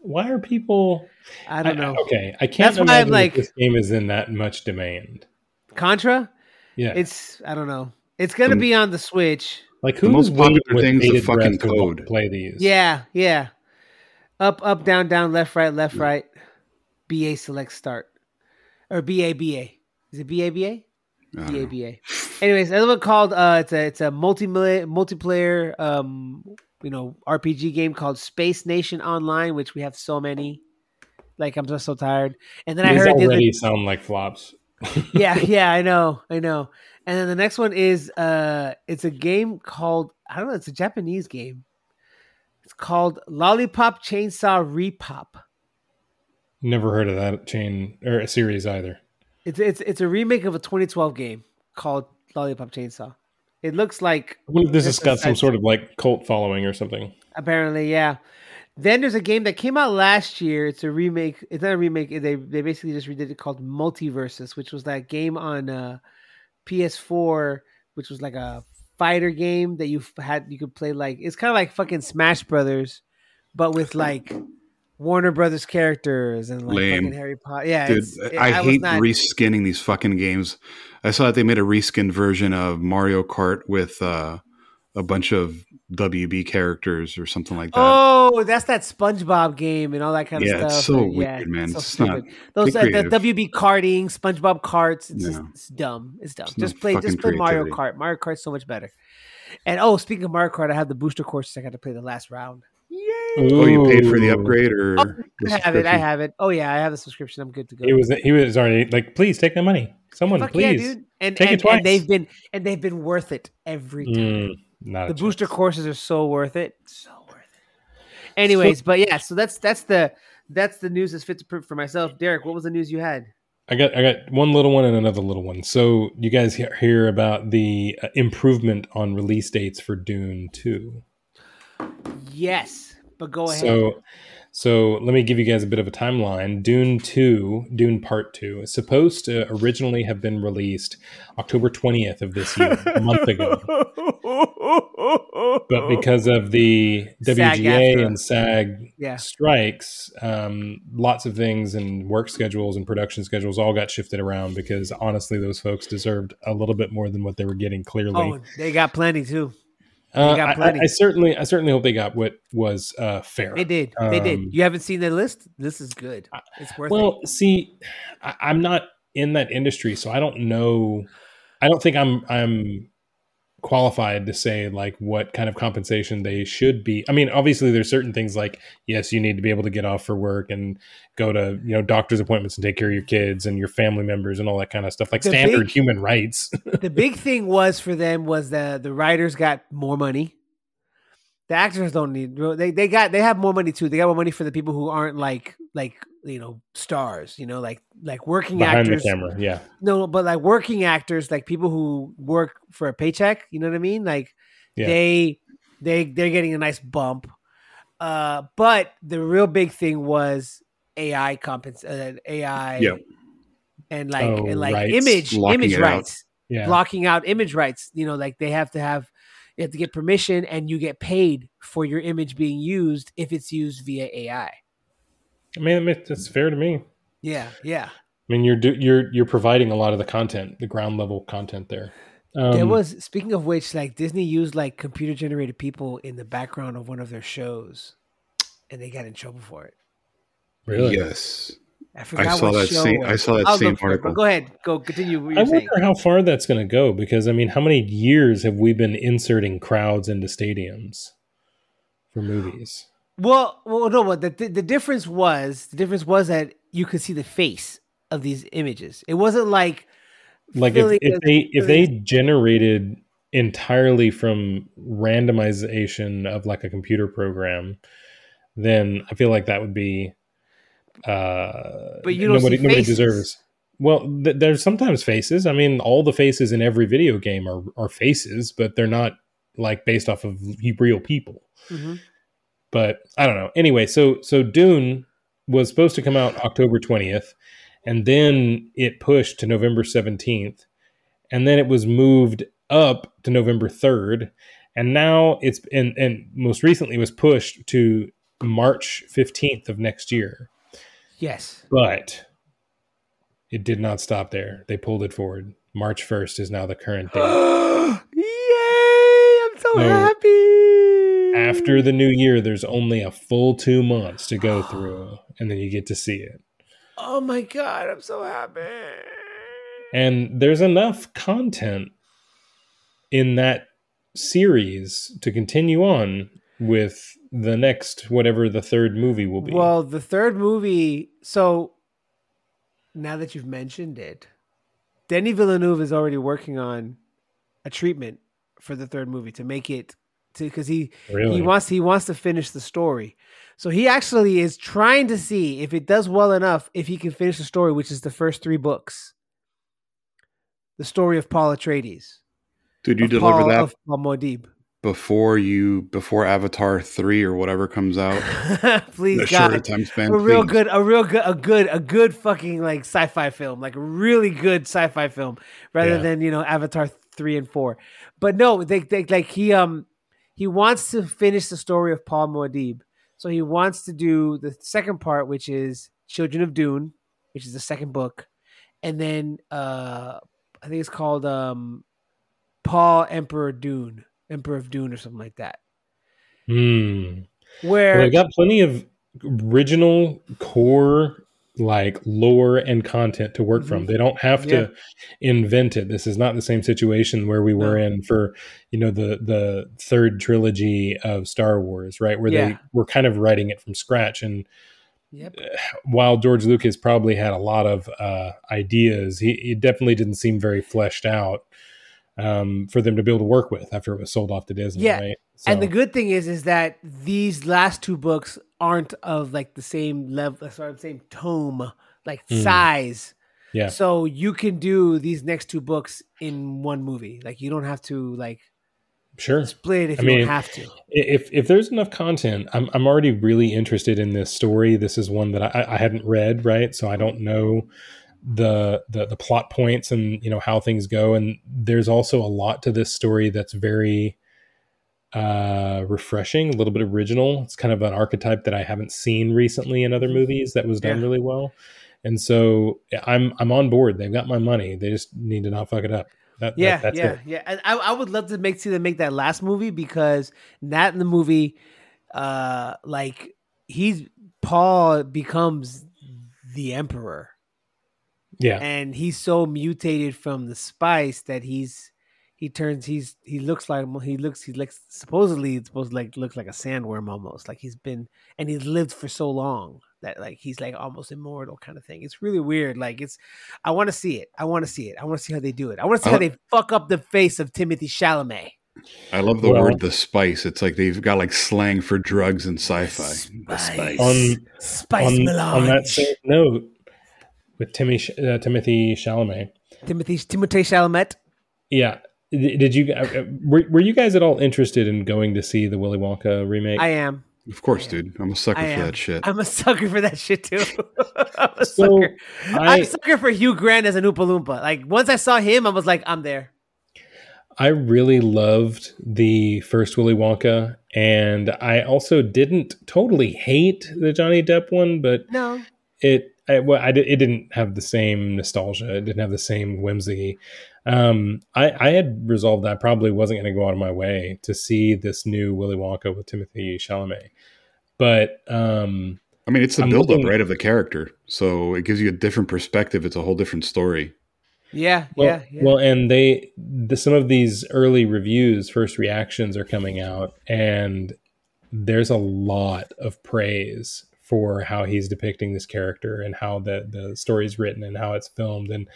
Why are people? I don't know. okay, I can't That's why I'm imagine like- that this game is in that much demand. Contra, Yeah, it's I don't know. It's gonna The- be on the Switch. Like who's the most popular waiting with thing's the fucking code. play these. Yeah, yeah. Up, up, down, down, left, right, left, right. BA select start. Or BA BA. Is it BA BA? BA. BA. Anyways, another one called uh it's a it's a multi multiplayer um you know RPG game called Space Nation Online, which we have so many. Like I'm just so tired. And then I these heard the other- already sound like flops. yeah, yeah, I know, I know. And then the next one is uh it's a game called I don't know, it's a Japanese game. It's called Lollipop Chainsaw Repop. Never heard of that chain or a series either. It's it's it's a remake of a 2012 game called Lollipop Chainsaw. It looks like I wonder if this has got some sort of like cult following or something. apparently, yeah. Then there's a game that came out last year. It's a remake. It's not a remake. They they basically just redid it called Multiversus, which was that game on uh, PS4, which was like a fighter game that you had you could play like it's kind of like fucking Smash Brothers, but with like Warner Brothers characters and like Lame. fucking Harry Potter. Yeah, Dude, it- I, was hate not- reskinning these fucking games. I saw that they made a reskin version of Mario Kart with uh, a bunch of WB characters or something like that. Oh, that's that SpongeBob game and all that kind of Yeah, stuff. it's so And weird, man. so It's not- Those get uh, the. WB karting, SpongeBob karts. It's just it's dumb. It's dumb. It's just play, just fucking play Mario. Kart. Mario Kart's so much better. And oh, speaking of Mario Kart, I have the booster courses. I got to play the last round. Yay! oh, you paid for the upgrade or Oh, the I have it. I have it. Oh yeah, I have the subscription. I'm good to go. He was he was already like, please take my money, someone, Fuck yeah, please. dude. And Take it twice. and they've been and they've been worth it every time. Mm, not the booster chance. courses are so worth it. So worth it. Anyways, but yeah, so that's that's the that's the news that's fit to print for myself. Derryk, what was the news you had? I got I got one little one and another little one. So you guys hear, hear about the uh, improvement on release dates for Dune Two. Yes, but go ahead. So, so let me give you guys a bit of a timeline. Dune Two, Dune Part Two, is supposed to originally have been released October twentieth of this year, a month ago. But because of the. WGA and SAG yeah, strikes, um, lots of things and work schedules and production schedules all got shifted around because honestly, those folks deserved a little bit more than what they were getting. Clearly, oh, they got plenty too. Uh, got I- I. Certainly, I certainly hope they got what was uh, fair. They did. They Um, did. You haven't seen the list? This is good. It's worth it. Well, see, I, I'm not in that industry, so I don't know. I don't think I'm I'm qualified to say like what kind of compensation they should be. I mean, obviously, there's certain things like yes, you need to be able to get off for work and go to you know doctor's appointments and take care of your kids and your family members and all that kind of stuff, like The standard big- human rights. the big thing was for them was the the writers got more money. The actors don't need they they got they have more money too. They got more money for the people who aren't like like you know stars you know like like working behind actors the camera. Yeah, no but like working actors like people who work for a paycheck you know what i mean like Yeah. they they they're getting a nice bump uh but the real big thing was ai compens uh, ai Yep. and like Oh, and like rights. image image out. rights yeah. blocking out image rights. You know, like they have to have you have to get permission and you get paid for your image being used if it's used via AI. I mean, it- that's fair to me. Yeah, Yeah, I mean, you're do, you're you're providing a lot of the content, the ground level content there. Um, there was speaking of which, like Disney used like computer generated people in the background of one of their shows and they got in trouble for it. really. Yes. I forgot saw what that show same- it I saw that I'll same look it, article. Go ahead. Go continue what I you're saying. wonder how far that's going to go because I mean, how many years have we been inserting crowds into stadiums for movies? Well, well, no, but the, the difference was the difference was that you could see the face of these images. It wasn't like Like if, if a- they if they generated entirely from randomization of like a computer program, then I feel like that would be. Uh, But you don't nobody nobody deserves. Well, th- there's sometimes faces. I mean, all the faces in every video game are are faces, but they're not like based off of real people. Mhm. But I don't know. Anyway, so so Dune was supposed to come out October 20th and then it pushed to November 17th and then it was moved up to November 3rd and now it's and and most recently was pushed to March 15th of next year. yes. But it did not stop there. They pulled it forward. March 1st is now the current date. Yay! I'm so So, happy. After the new year, there's only a full two months to go through, and then you get to see it. Oh my god, I'm so happy. And there's enough content in that series to continue on with the next whatever the third movie will be. Well, the third movie. So now that you've mentioned it, Denny Villeneuve is already working on a treatment for the third movie to make it to because he really? he wants he wants to finish the story. So he actually is trying to see if it does well enough if he can finish the story, which is the first three books. The story of Paul Atreides. Did you deliver Paul, that of Paul Muad'Dib. before you before Avatar three or whatever comes out? Please a God. time span. a real good, a real good, a good, a good fucking like sci-fi film, like a really good sci-fi film, rather Yeah. than you know Avatar three and four. But no, they, they like he um he wants to finish the story of Paul Muad'Dib, so he wants to do the second part, which is Children of Dune, which is the second book, and then uh I think it's called um Paul Emperor Dune, Emperor of Dune, or something like that. Hmm. Where Well, they've got plenty of original core like lore and content to work from. Mhm. They don't have Yeah. to invent it. This is not the same situation where we were No. in for, you know, the the third trilogy of Star Wars, right? Where they were kind of writing it from scratch and Yep. while George Lucas probably had a lot of uh, ideas, he, he definitely didn't seem very fleshed out um, for them to be able to work with after it was sold off to Disney. Yeah, right? And the good thing is, is that these last two books aren't of like the same level, sorry, same tome, like Mm. size. yeah, So you can do these next two books in one movie. Like you don't have to like sure. split if I you mean, don't have to. if if there's enough content, I'm I'm already really interested in this story. This is one that I, I hadn't read, right? So I don't know the, the the plot points and you know how things go. And there's also a lot to this story that's very uh refreshing, a little bit original. It's kind of an archetype that I haven't seen recently in other movies that was done Yeah. really well. And so I'm I'm on board. They've got my money. They just need to not fuck it up. That, that- Yeah, that's yeah, it. yeah. I, I would love to make see them make that last movie because that in the movie, uh, like he's Paul becomes the emperor. Yeah. and he's so mutated from the spice that he's he turns he's he looks like he looks he looks supposedly it's supposed to like looks like a sandworm almost like he's been and he's lived for so long that like he's like almost immortal kind of thing it's really weird like it's i want to see it i want to see it i want to see how they do it i want to see how I- they fuck up the face of timothy chalamet I love the Well- word the spice. It's like they've got like slang for drugs and sci-fi. The Spice. On- Spice on, melange. on that same note, with Timmy uh, Timothy Chalamet, Timothy Timothée Chalamet. yeah. D- Did you uh, uh, were, were you guys at all interested in going to see the Willy Wonka remake? I am. Of course, dude. I'm a sucker for that shit. I'm a sucker for that shit too. I'm a So, sucker. I- I'm a sucker for Hugh Grant as an Oompa Loompa. Like once I saw him, I was like, I'm there. I really loved the first Willy Wonka, and I also didn't totally hate the Johnny Depp one, but No, it I, well, I, it didn't have the same nostalgia. It didn't have the same whimsy. Um, I, I had resolved that I probably wasn't going to go out of my way to see this new Willy Wonka with Timothy Chalamet, but um, I mean, it's the I'm build-up, looking- right, of the character. So it gives you a different perspective. It's a whole different story. yeah, Well, yeah, yeah. well, and they the, some of these early reviews, first reactions are coming out, and there's a lot of praise for how he's depicting this character and how the the story's written and how it's filmed, and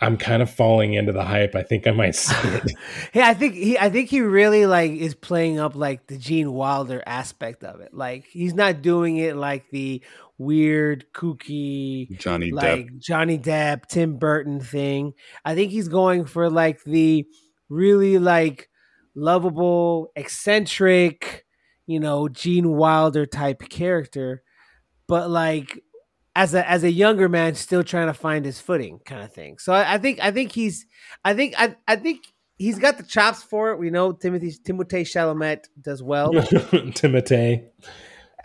I'm kind of falling into the hype. I think I might see it. Yeah, I think he I think he really like is playing up like the Gene Wilder aspect of it. Like he's not doing it like the weird, kooky, Johnny like Depp. Johnny Depp, Tim Burton thing. I think he's going for like the really like lovable, eccentric, you know, Gene Wilder type character, but like as a as a younger man still trying to find his footing kind of thing. So I, I think I think he's I think I I think he's got the chops for it. We know Timothy Timothée Chalamet does well, Timotei.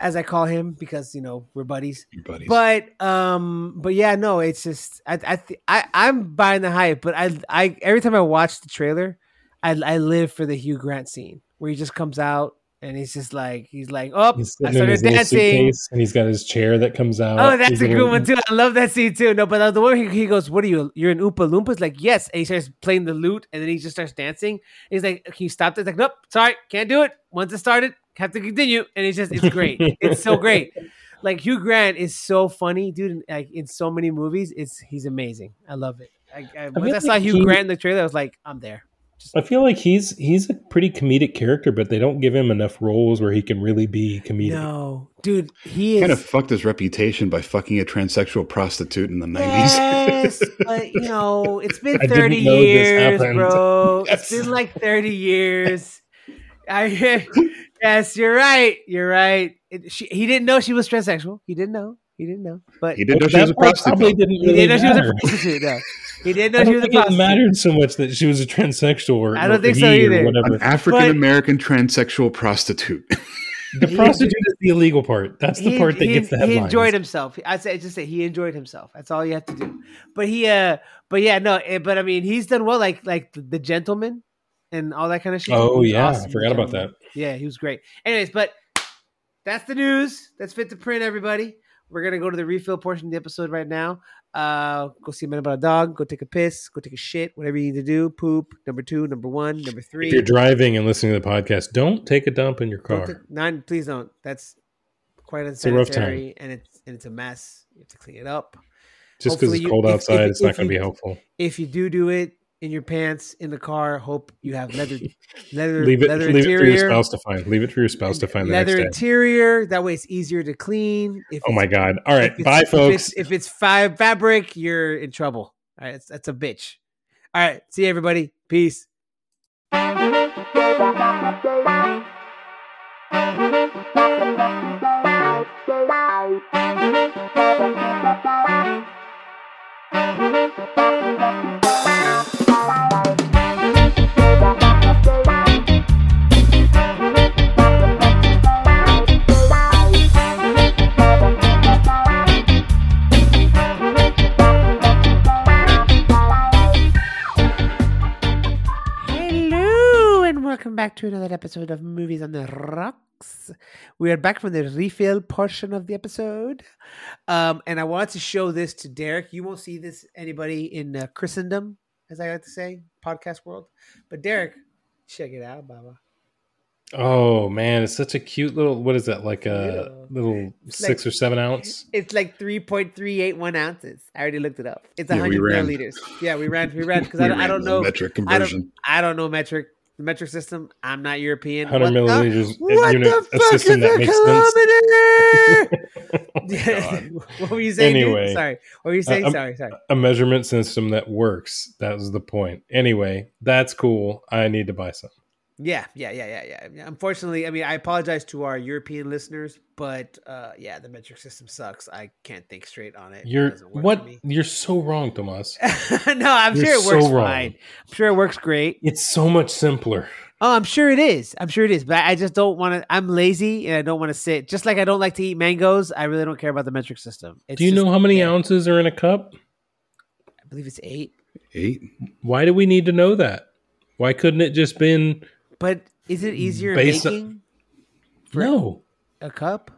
as I call him, because you know we're buddies. Buddies. But um, but yeah, no, it's just I I th- I I'm buying the hype, but I I every time I watch the trailer, I I live for the Hugh Grant scene where he just comes out and he's just like he's like, oh, He's I started dancing. and he's got his chair that comes out. Oh, that's He's a good one too. I love that scene too. No, but the one he, he goes, "What are you? You're an Oompa Loompa?" It's like, yes, and he starts playing the lute, and then he just starts dancing. He's like, "Can you stop this?" Like, nope, sorry, can't do it. Once it started, have to continue, and it's just, it's great. it's so great. Like Hugh Grant is so funny, dude. Like in so many movies, it's he's amazing. I love it. I, I, once I saw like Hugh he- Grant in the trailer, I was like, I'm there. I feel like he's he's a pretty comedic character, but they don't give him enough roles where he can really be comedic. No, dude, he is kind of fucked his reputation by fucking a transsexual prostitute in the 90s. Yes, but you know, it's been 30 years, bro. Yes. It's been like 30 years. I yes, you're right. You're right. It, she, he didn't know she was transsexual. He didn't know. He didn't know. But he didn't know she was a prostitute. Probably didn't he really didn't know she was matter. a prostitute. No, he didn't know she don't was a think it mattered so much that she was a transsexual or I don't think so either. An African American transsexual prostitute. The prostitute is the illegal part. That's the he, part that he- gets the headlines. he enjoyed himself. I say just say he enjoyed himself. That's all you have to do. But he, uh, but yeah, no. eh, But I mean, he's done well. Like like the, the gentleman and all that kind of shit. Oh yeah, awesome I forgot about that. Yeah, he was great. Anyways, but that's the news. That's fit to print, everybody. We're gonna go to the refill portion of the episode right now. Uh, go see a man about a dog. Go take a piss. Go take a shit. Whatever you need to do. Poop. Number two. Number one. Number three. If you're driving and listening to the podcast, don't take a dump in your car. take- none, please don't. That's quite a rough time. unsanitary, and it's and it's a mess. You have to clean it up. Just because it's you- cold if- outside, if- it's not going to be helpful. If you do do it in your pants in the car, hope you have leather, leather, Leave it, leather leave it for your spouse to find. Leave it for your spouse to find the next leather day. interior. That way, it's easier to clean. If Oh my god! All right, if it's- bye, if folks. it's- If it's, five fabric, you're in trouble. All right, that's a bitch. All right, see you, everybody. Peace. welcome back to another episode of Movies on the Rocks. We are back from the refill portion of the episode. Um, and I want to show this to Derryk. You won't see this anybody in uh, Christendom, as I like to say, podcast world. But Derryk, check it out, Baba. oh man, it's such a cute little. What is that? Like a Yeah. little It's six like- or seven ounce. It's like 3.381 ounces. I already looked it up. It's Yeah, 100 milliliters. Yeah, we ran. We ran because I, don't- I don't know. metric I don't, conversion. I don't know metric. The metric system. I'm not European. 100 What the- milliliters What unit, the a fuck system is that a makes sense. kilometer? what were you saying? dude? Sorry. What were you saying? Uh, I'm- sorry, sorry. a measurement system that works. That was the point. Anyway, that's cool. I need to buy some. Yeah, yeah, yeah, yeah, yeah. Yeah, Unfortunately, I mean, I apologize to our European listeners, but uh, yeah, the metric system sucks. I can't think straight on it. It You're doesn't work for what? You're so wrong, Tomas. no, I'm You're sure it so works wrong. fine. I'm sure it works great. It's so much simpler. Oh, I'm sure it is. I'm sure it is, but I just don't want to. I'm lazy and I don't want to sit. Just like I don't like to eat mangoes, I really don't care about the metric system. It's Do you just- know how many yeah, ounces are in a cup? I believe it's eight. Eight. Why do we need to know that? Why couldn't it just been But is it easier in Based on- making no? a cup?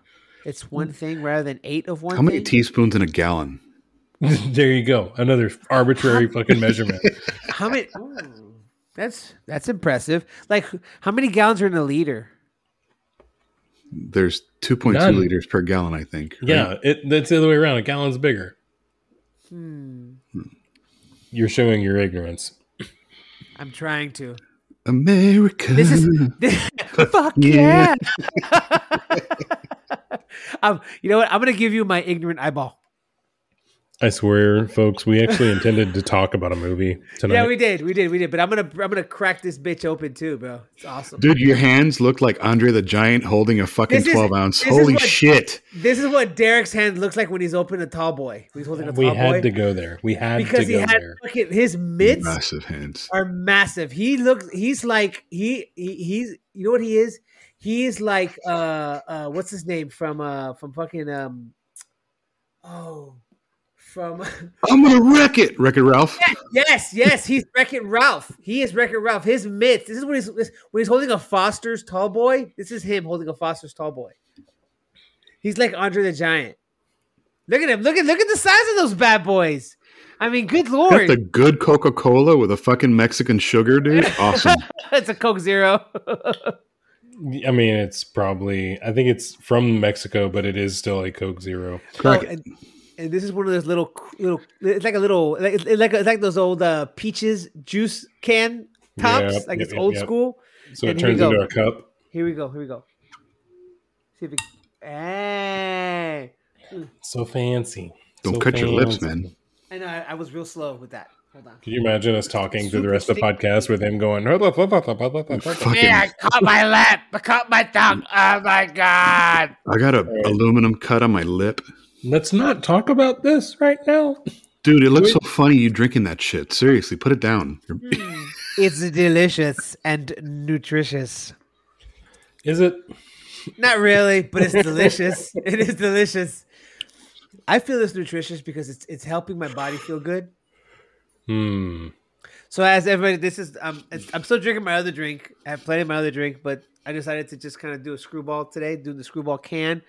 It's one thing rather than eight of one. How many thing? teaspoons in a gallon? there you go. Another arbitrary fucking measurement. How many? Ooh, that's that's impressive. Like, how many gallons are in a liter? There's 2.2 None. liters per gallon, I think. right? Yeah, it, that's the other way around. A gallon's bigger. Hmm. You're showing your ignorance. I'm trying to. America. This is fuck Yeah. yeah. um, you know what? I'm gonna give you my ignorant eyeball. I swear, folks, we actually intended to talk about a movie tonight. Yeah, we did, we did, we did. But I'm gonna, I'm gonna crack this bitch open too, bro. It's awesome. Dude, your hands look like Andre the Giant holding a fucking This is- 12 ounce. Holy what- shit. This is what Derryk's hand looks like when he's opening a tall boy. He's holding a tall we boy. had to go there. We had because to he go had there. fucking his mitts Massive hands. are massive. He looks he's like he, he he's you know what he is? He's like uh uh what's his name from uh from fucking um oh from I'm going to wreck it. Wreck it, Ralph. yes yes he's Wreck-It Ralph. He is Wreck-It Ralph. His mitts. This is when he's this, when he's holding a Foster's tall boy. This is him holding a Foster's tall boy. He's like Andre the Giant. Look at him. Look at look at the size of those bad boys. I mean, good Got lord. the good Coca Cola with a fucking Mexican sugar, dude. Awesome. it's a Coke Zero. I mean, it's probably. I think it's from Mexico, but it is still a Coke Zero. Crack Oh, it. And, and this is one of those little little. It's like a little like it's like it's like those old uh, peaches juice can tops. Yep, like yep, it's yep, old yep. school. So And it here we turns go. into a cup. Here we go. Here we go. See if it. Hey. So fancy. Don't So cut your lips, man. I know. I, I was real slow with that. Hold on. Can you imagine us talking through the rest of the podcast with him going? Fucking, Yeah, I caught my lip. I caught my tongue. Oh my god. I got a aluminum cut on my lip. Let's not talk about this right now. Dude, it looks so funny you drinking that shit. Seriously, put it down. It's delicious and nutritious. Is it? Not really, but it's delicious. it is delicious. I feel it's nutritious because it's it's helping my body feel good. Hmm. So as everybody, this is um, it's, I'm still drinking my other drink. I have plenty of my other drink, but I decided to just kind of do a screwball today. Do the screwball can.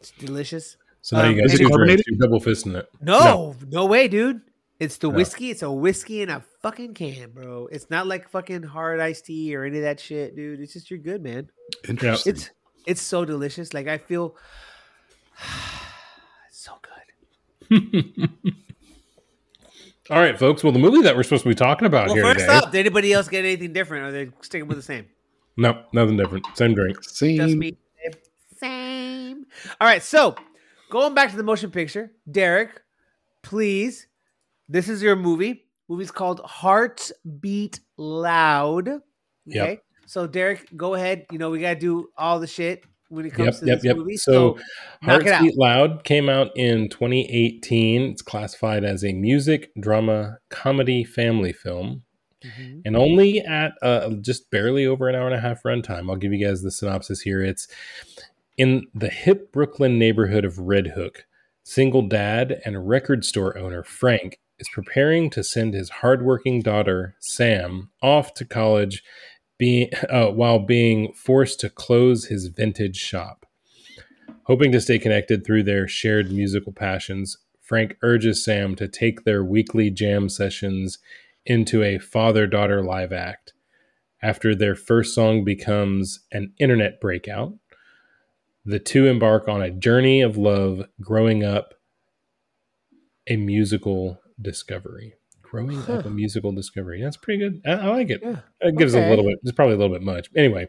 It's delicious. So now Um, you guys is it two carbonated? drinks. You're double fisting it. No, no, way, dude. It's the No. whiskey. It's a whiskey in a fucking can, bro. It's not like fucking hard iced tea or any of that shit, dude. It's just you're good, man. Interesting. It's it's so delicious. Like I feel it's so good. All right, folks. Well, the movie that we're supposed to be talking about Well, here first today. up, did anybody else get anything different? Or are they sticking with the same? No, nothing different. Same drink. Just Same. me. All right, so going back to the motion picture, Derryk, please. This is your movie. Movie's called Hearts Beat Loud. Okay. Yep. So Derryk, go ahead. You know we gotta do all the shit when it comes Yep, to yep, this yep. movie. So, So, Hearts. Beat Loud came out in 2018. It's classified as a music, drama, comedy, family film, Mhm. and only at uh, just barely over an hour and a half runtime. I'll give you guys the synopsis here. It's in the hip Brooklyn neighborhood of Red Hook. Single dad and record store owner Frank is preparing to send his hardworking daughter Sam off to college, being uh, while being forced to close his vintage shop. Hoping to stay connected through their shared musical passions, Frank urges Sam to take their weekly jam sessions into a father daughter live act. After their first song becomes an internet breakout, the two embark on a journey of love growing up a musical discovery. growing Huh. up a musical discovery. That's pretty good. I, I like it. Yeah. It gives Okay. a little bit. It's probably a little bit much. Anyway,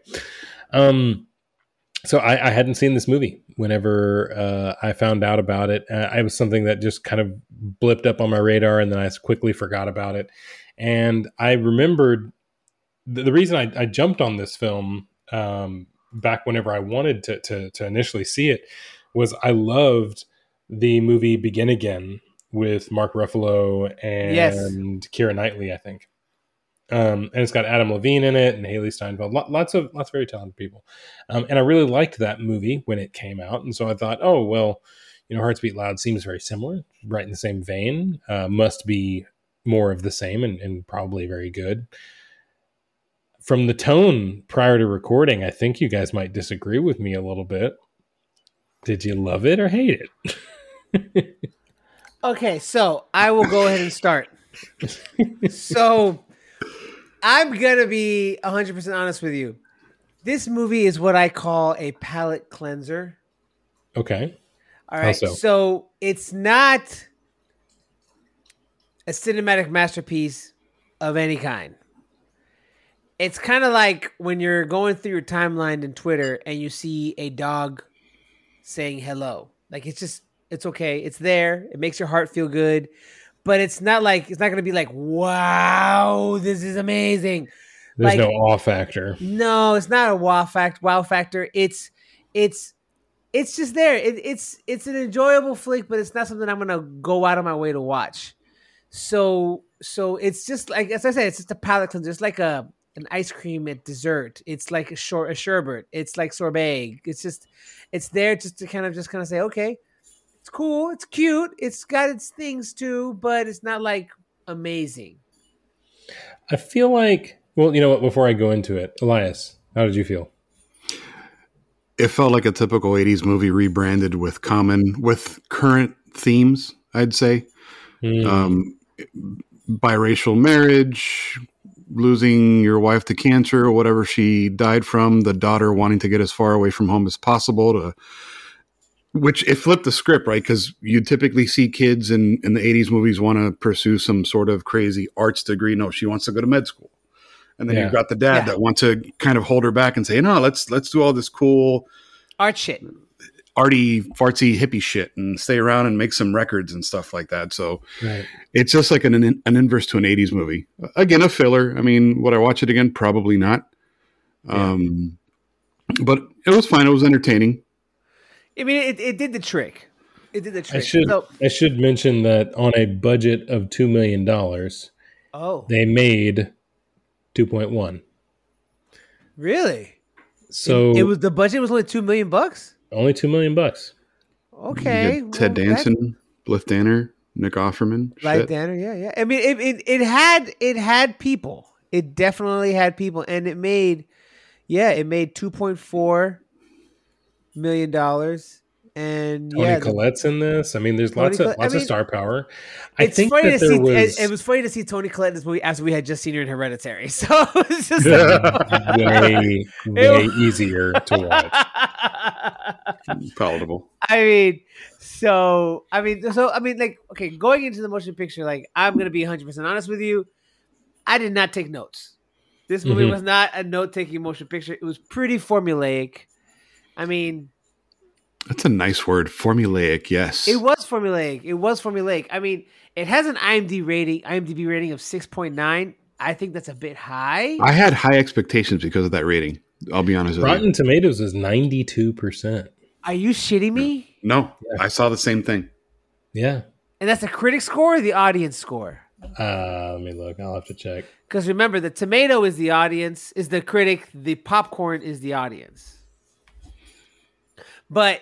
um, so I, I hadn't seen this movie. Whenever uh, I found out about it, uh, I was something that just kind of blipped up on my radar, and then I quickly forgot about it. And I remembered the, the reason I, I jumped on this film um, back whenever I wanted to, to to initially see it was I loved the movie Begin Again with Mark Ruffalo and Yes. Keira Knightley, I think. Um, and it's got Adam Levine in it and Hailee Steinfeld, lots of lots of very talented people. Um, and I really liked that movie when it came out, and so I thought, oh well, you know, Hearts Beat Loud seems very similar, right in the same vein. Uh, must be more of the same and, and probably very good. From the tone prior to recording, I think you guys might disagree with me a little bit. Did you love it or hate it? Okay, so I will go ahead and start. so I'm gonna be 100 percent honest with you. This movie is what I call a palate cleanser. okay. All right. So? so it's not a cinematic masterpiece of any kind. It's kind of like when you're going through your timeline in Twitter and you see a dog saying hello. Like it's just it's okay. It's there. It makes your heart feel good. But it's not like it's not going to be like, "Wow, this is amazing." There's Like- no awe factor. No, it's not a wow fact wow factor. It's it's it's just there. It, it's it's an enjoyable flick, but it's not something I'm gonna go out of my way to watch. So so it's just like as I said, it's just a palate cleanser. It's like a an ice cream at dessert. It's like a short a sherbet. It's like sorbet. It's just it's there just to kind of just kind of say, okay, it's cool, it's cute, it's got its things too, but it's not like amazing. I feel like, well, you know what? Before I go into it, Elias, how did you feel? It felt like a typical 80s movie rebranded with common, with current themes, I'd say. Hmm. Um, biracial marriage, losing your wife to cancer or whatever she died from, the daughter wanting to get as far away from home as possible to which it flipped the script, right? Because you typically see kids in, in the 80s movies want to pursue some sort of crazy arts degree. No, she wants to go to med school. And then Yeah. you've got the dad Yeah. that wants to kind of hold her back and say, no, let's let's do all this cool Art shit. Arty fartsy hippie shit and stay around and make some records and stuff like that. So right. it's just like an an inverse to an 80s movie. Again, a filler. I mean, would I watch it again? Probably not. Um, but it was fine. It was entertaining. I mean, it, it did the trick. It did the trick I trick. should So, I should mention that on a budget of two million dollars, oh, they made two point one. really? So it, it was the budget was only two million bucks. Only two million bucks. Okay, Ted well, Danson, Blythe Danner, Nick Offerman. Like Shit. Danner, yeah, yeah. I mean, it, it it had it had people. It definitely had people, and it made, yeah, it made two point four million dollars, and Toni yeah, the- Collette's in this. I mean, there's Toni lots of Collette- I lots mean, of star power. I it's think funny that to there see. was, It, it was funny to see Toni Collette in this movie after we had just seen her in Hereditary. So it's just way way easier to watch. Palatable. I mean, so I mean, so I mean, like, okay, going into the motion picture, like, I'm gonna be 100 percent honest with you. I did not take notes. This movie Mhm. was not a note-taking motion picture. It was pretty formulaic. I mean, That's a nice word. Formulaic. Yes. it was formulaic. It was formulaic. I mean, it has an IMDb rating, IMDb rating of 6.9. I think that's a bit high. I had high expectations because of that rating. I'll be honest with you. Rotten Tomatoes is ninety two percent. Are you shitting me? No, I saw the same thing. Yeah. And that's the critic score or the audience score? Uh, let me look. I'll have to check. Because remember, the tomato is the audience, is the critic. The popcorn is the audience. But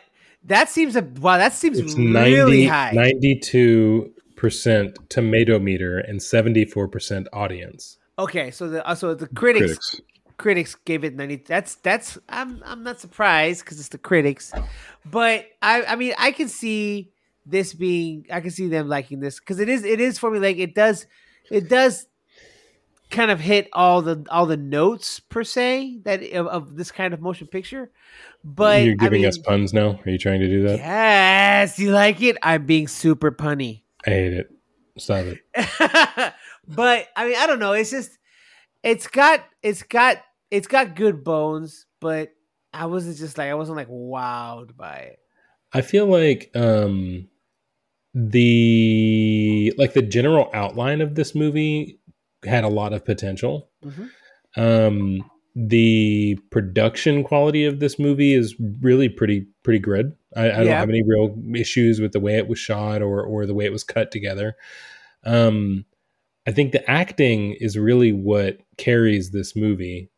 that seems a wow. That seems It's really 90, high. 92 percent tomato meter and seventy four percent audience. Okay, so the uh, so the critics, Critics. critics gave it ninety. That's that's I'm I'm not surprised because it's the critics, but I I mean I can see this being I can see them liking this because it is it is for me like it does it does kind of hit all the all the notes per se that of, of this kind of motion picture. But You're giving I mean, us puns now. Are you trying to do that? yes, you like it. I'm being super punny. I hate it. Stop it. but I mean, I don't know. It's just it's got it's got it's got good bones, but I wasn't just like I wasn't like wowed by it. I feel like um the like the general outline of this movie had a lot of potential. Mhm. Um the production quality of this movie is really pretty pretty good. I, I don't have any real issues with the way it was shot or or the way it was cut together. Um I think the acting is really what carries this movie.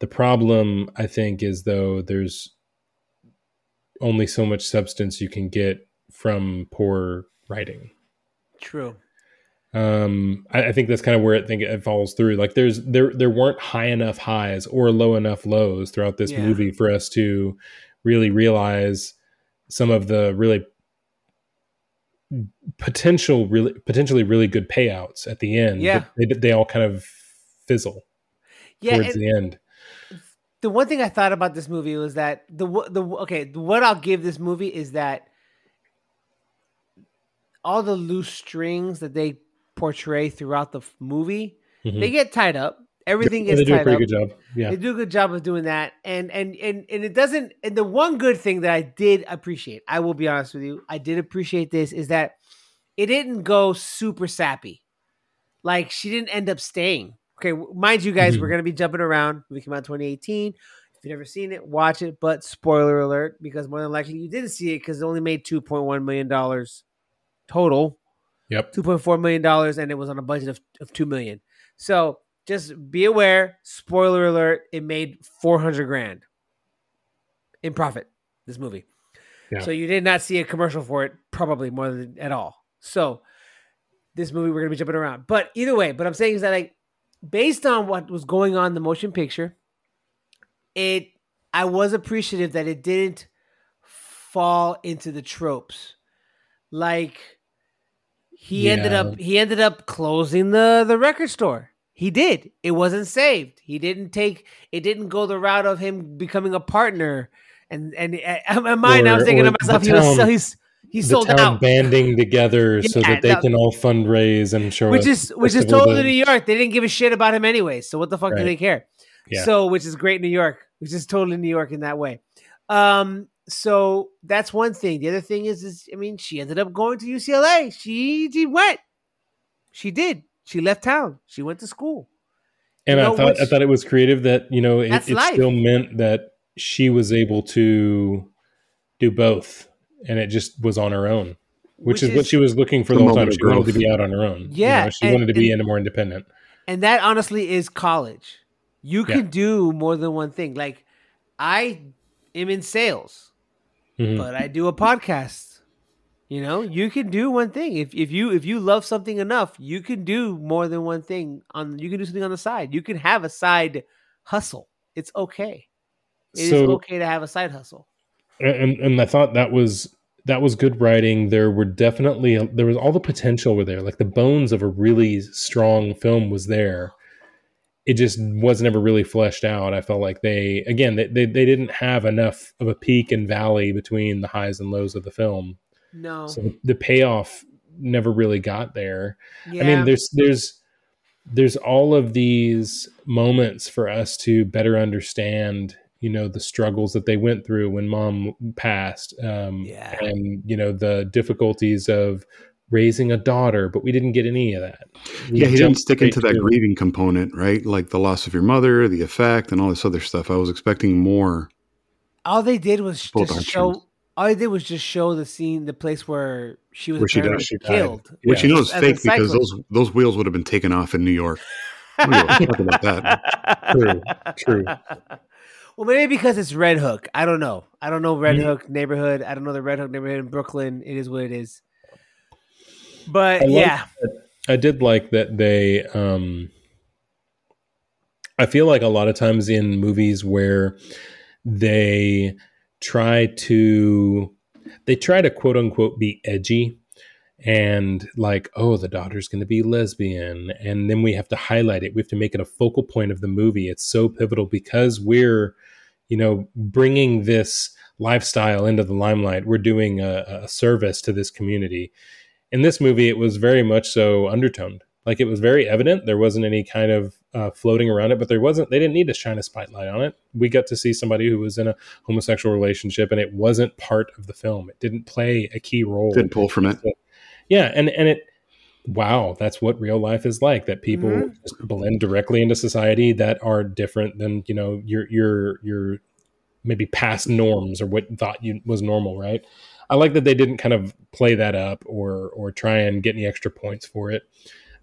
The problem I think is though there's only so much substance you can get from poor writing. True. Um, I, I think that's kind of where it think it falls through. Like there's there there weren't high enough highs or low enough lows throughout this Yeah. movie for us to really realize some of the really potential really potentially really good payouts at the end. Yeah. they, they all kind of fizzle Yeah, towards the end. the one thing I thought about this movie was that the the okay, what I'll give this movie is that all the loose strings that they portray throughout the movie, Mhm. they get tied up. Everything Yeah, gets they do a pretty up. good job. Yeah, They do a good job of doing that, and and and and it doesn't. And the one good thing that I did appreciate, I will be honest with you, I did appreciate this is that it didn't go super sappy. Like she didn't end up staying. Okay, mind you, guys, Mhm. we're gonna be jumping around. We came out 2018. If you've never seen it, watch it. But spoiler alert, because more than likely you didn't see it because it only made 2.1 million dollars total. Yep. 2.4 million dollars and it was on a budget of, of 2 million. So just be aware spoiler alert it made 400 grand in profit this movie. Yeah. so you did not see a commercial for it probably more than at all. So this movie we're gonna be jumping around. But either way but i'm saying is that like based on what was going on in the motion picture it i was appreciative that it didn't fall into the tropes. Like he ended up he ended up closing the the record store he did it wasn't saved he didn't take it didn't go the route of him becoming a partner and and in mind i was thinking or to myself he was so he's he the sold out banding together so that they that- can all fundraise and show which is which is totally to- New York. They didn't give a shit about him anyway. So what the fuck do they care? Yeah. So which is great New York, which is totally New York in that way. Um, so that's one thing. The other thing is, is I mean, she ended up going to UCLA. She she went. She did. She left town. She went to school. and you I know, thought I thought it was creative that you know it, it still meant that she was able to do both, and it just was on her own, which, is, what she was looking for The the whole time. moment of She wanted to be out on her own. You Yeah, know, she and- wanted to be and- in more independent. and that honestly is college. You Yeah. can do more than one thing. Like I am in sales. Mhm. but I do a podcast. You know, you can do one thing. If if you if you love something enough, you can do more than one thing on you can do something on the side. You can have a side hustle. It's okay. It is So- okay to have a side hustle. and and I thought that was that was good writing. There were definitely there was all the potential were there, like the bones of a really strong film was there. It just wasn't ever really fleshed out. I felt like they again they, they they didn't have enough of a peak and valley between the highs and lows of the film, No. so the payoff never really got there. yeah. I mean, there's there's there's all of these moments for us to better understand, you know, the struggles that they went through when mom passed, um, Yeah. and you know the difficulties of raising a daughter, but we didn't get any of that. We Yeah, he didn't stick into that to- grieving component, right? Like the loss of your mother, the effect, and all this other stuff. I was expecting more. all they did was just options. show all they did was just show the scene, the place where she was Where she apparently died. She died. killed. Which Yeah. you know is As fake because those those wheels would have been taken off in New York. Talk about that. True, true. Well, maybe because it's Red Hook. I don't know. I don't know Red Mhm. Hook neighborhood. I don't know the Red Hook neighborhood in Brooklyn. It is what it is. But I like yeah, I did like that they um I feel like a lot of times in movies where they try to they try to quote unquote be edgy and like oh the daughter's going to be lesbian. And then we have to highlight it. We have to make it a focal point of the movie. It's so pivotal because we're you know bringing this lifestyle into the limelight. We're doing a, a service to this community In this movie, it was very much so undertoned. Like it was very evident. There wasn't any kind of uh, floating around it, but there wasn't. They didn't need to shine a spotlight on it. We got to see somebody who was in a homosexual relationship, and it wasn't part of the film. It didn't play a key role. Didn't pull from it. Yeah, and and it. Wow, that's what real life is like. That people Mhm. just blend directly into society that are different than you know your your your maybe past norms or what thought you was normal, right? I like that they didn't kind of play that up or or try and get any extra points for it.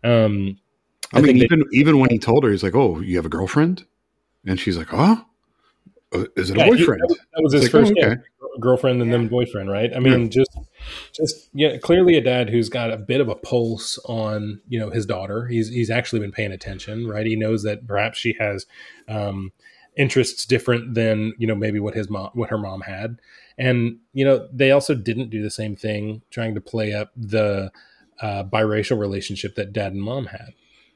Um, I, mean, think they- even even when he told her, he's like, "Oh, you have a girlfriend," and she's like, "Huh? Uh, Is it a Yeah, he- boyfriend?" that was his like, first oh, yeah, girlfriend and then boyfriend, right? I mean, just just yeah, clearly a dad who's got a bit of a pulse on you know his daughter. He's he's actually been paying attention, right? He knows that perhaps she has um, interests different than you know maybe what his mom what her mom had, and you know they also didn't do the same thing trying to play up the uh, biracial relationship that dad and mom had.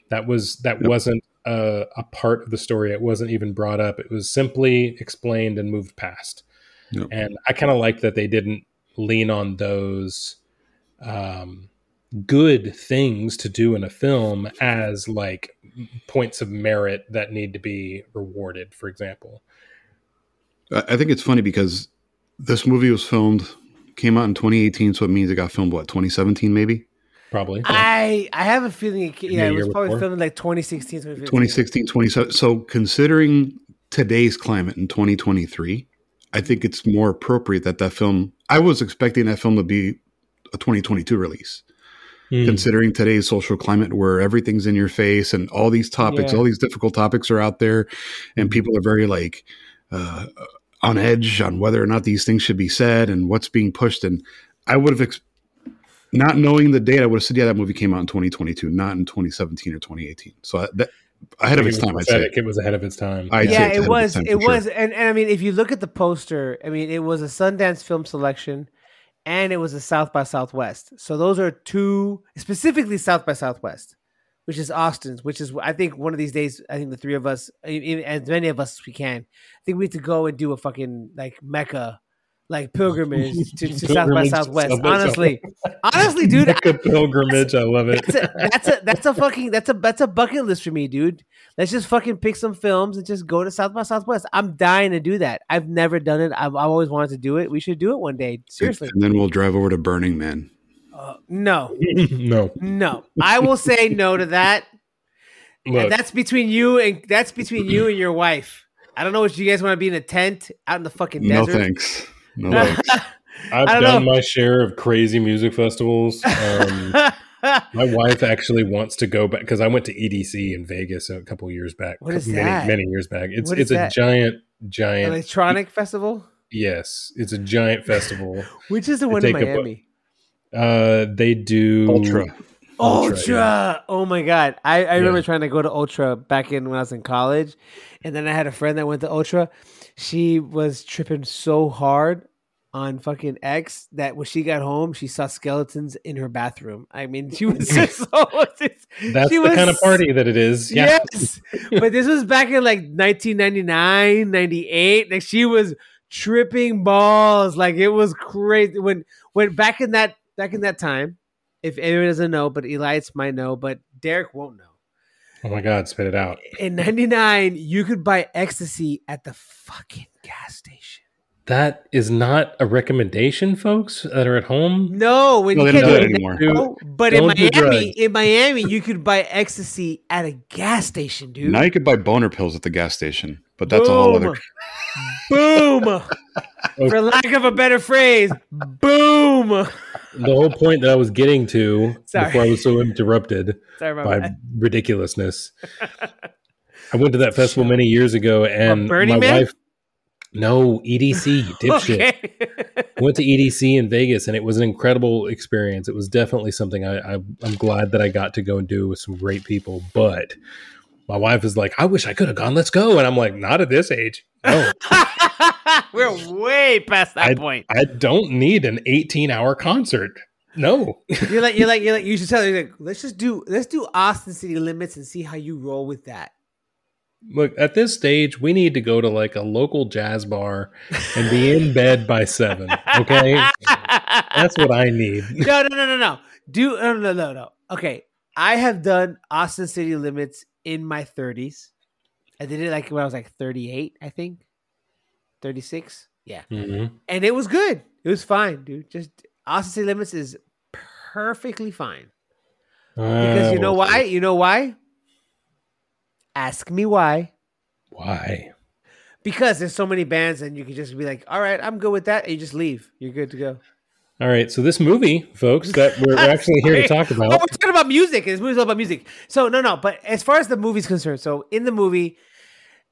That was that Yep. wasn't a, a part of the story. It wasn't even brought up. It was simply explained and moved past. Yep. And I kind of like that they didn't lean on those um, good things to do in a film as like points of merit that need to be rewarded. For example, I I think it's funny because this movie was filmed, came out in 2018, so it means it got filmed what 2017 maybe probably. I I have a feeling. It, yeah, it was probably before? filmed in like 2016, 2016, 27. So considering today's climate in 2023, I think it's more appropriate that that film. I was expecting that film to be a 2022 release. Hmm. considering today's social climate where everything's in your face and all these topics Yeah. all these difficult topics are out there and people are very like uh, on edge on whether or not these things should be said and what's being pushed and i would have ex- not knowing the date i would have said yeah that movie came out in 2022 not in 2017 or 2018 so I, that ahead of its was time i'd say. It was ahead of its time. I'd yeah, it's it was. time It sure. was, and, and I mean, if you look at the poster, I mean, it was a Sundance Film Selection, and it was a South by Southwest. So those are two specifically South by Southwest, which is Austin's. Which is, I think, one of these days, I think the three of us, as many of us as we can, I think we have to go and do a fucking like Mecca. Like pilgrimage to, to South by Pilgrimage Southwest. South by Honestly, honestly, dude, Like a pilgrimage. I love it. that's a, that's a that's a fucking that's a that's a bucket list for me, dude. Let's just fucking pick some films and just go to South by Southwest. I'm dying to do that. I've never done it. I've, I've always wanted to do it. We should do it one day. Seriously. and then we'll drive over to burning man Uh, no, no, no. I will say no to that. and that's between you and that's between you and your wife. I don't know what you guys want to be in a tent out in the fucking desert. no desert. thanks no thanks I've done know. my share of crazy music festivals. Um, my wife actually wants to go back because I went to EDC in Vegas a couple years back. What is many, that? Many years back. It's What it's is a giant, giant. Electronic festival, yes, it's a giant festival. which is the one in take a Miami. Uh, they do ultra Ultra, Ultra. yeah. Oh my god. I, I remember trying to go to Ultra back in when I was in college. And then I had a friend that went to Ultra. She was tripping so hard on fucking X that when she got home, she saw skeletons in her bathroom. I mean, she was just so That's she the was- kind of party that it is. Yeah. Yes. but this was back in like 1999, 98. Like she was tripping balls. Like it was crazy. When when back in that back in that time, if anyone doesn't know, but Elias might know, but Derryk won't know. Oh my God, spit it out. In 99, you could buy ecstasy at the fucking gas station. That is not a recommendation, folks that are at home. No, when no you don't can't do do it it anymore now, but in Don't do Miami, in Miami, you could buy ecstasy at a gas station, dude. now you could buy boner pills at the gas station but that's a whole other Boom. For lack of a better phrase, boom. The whole point that I was getting to Sorry. before I was so interrupted Sorry about by that. ridiculousness. I went to that festival many years ago, and my Man? wife. No, EDC, you dipshit. Okay. Went to EDC in Vegas, and it was an incredible experience. It was definitely something I, I I'm glad that I got to go and do with some great people. But my wife is like, "I wish I could have gone. Let's go." And I'm like, "Not at this age. No, We're way past that point. I don't need an 18 hour concert. No, You're like, you're like, you're like, you should tell her, like, let's just do, let's do Austin City Limits and see how you roll with that. look at this stage. We need to go to like a local jazz bar and be in bed by seven. Okay, That's what I need. no, no, no, no, no. Do no, no, no, no. Okay, I have done Austin City Limits in my 30s. I did it like when I was like 38, I think, 36. Yeah, Mhm. and it was good. It was fine, dude. Just Austin City Limits is perfectly fine because you Oh, know why? You know why? Ask me why. Why? Because there's so many bands, and you can just be like, "All right, I'm good with that," and you just leave. You're good to go. All right. So this movie, folks, that we're, actually here to talk Oh, about. we're talking about music. This movie's all about music. So no, no. But as far as the movie's concerned, so in the movie,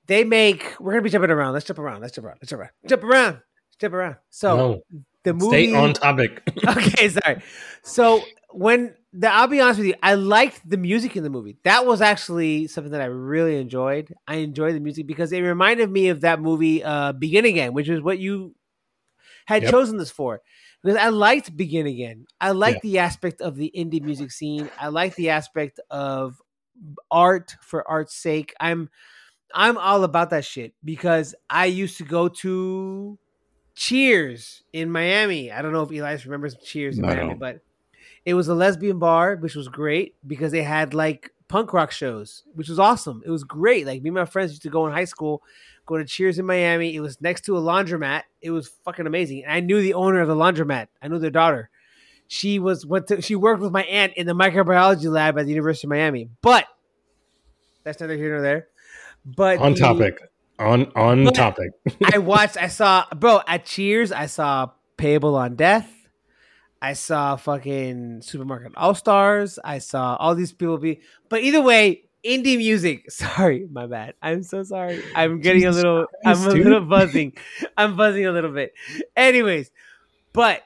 they make. We're gonna be jumping around. Let's jump around. Let's jump around. Let's jump around. Jump around. Jump around. So no, the movie. stay on topic. okay, sorry. So when the, I'll be honest with you, I liked the music in the movie. That was actually something that I really enjoyed. I enjoyed the music because it reminded me of that movie, uh, Begin Again, which is what you had Yep. chosen this for. Because I liked Begin Again. I liked the aspect of the indie music scene. I like the aspect of art for art's sake. I'm I'm all about that shit because I used to go to Cheers in Miami. I don't know if Elias remembers Cheers in No, Miami, but it was a lesbian bar, which was great because they had like punk rock shows, which was awesome. It was great. Like me and my friends used to go in high school, go to Cheers in Miami. It was next to a laundromat. It was fucking amazing. And I knew the owner of the laundromat. I knew their daughter. She was went to, she worked with my aunt in the microbiology lab at the University of Miami. But that's neither here nor there. But on the- topic. On on topic. I watched. I saw, bro, at Cheers. I saw Payable on Death. I saw fucking Supermarket All Stars. I saw all these people be. But either way, indie music. Sorry, my bad. I'm so sorry. I'm getting Jesus a little. Christ, I'm a dude. little buzzing. I'm buzzing a little bit. Anyways, but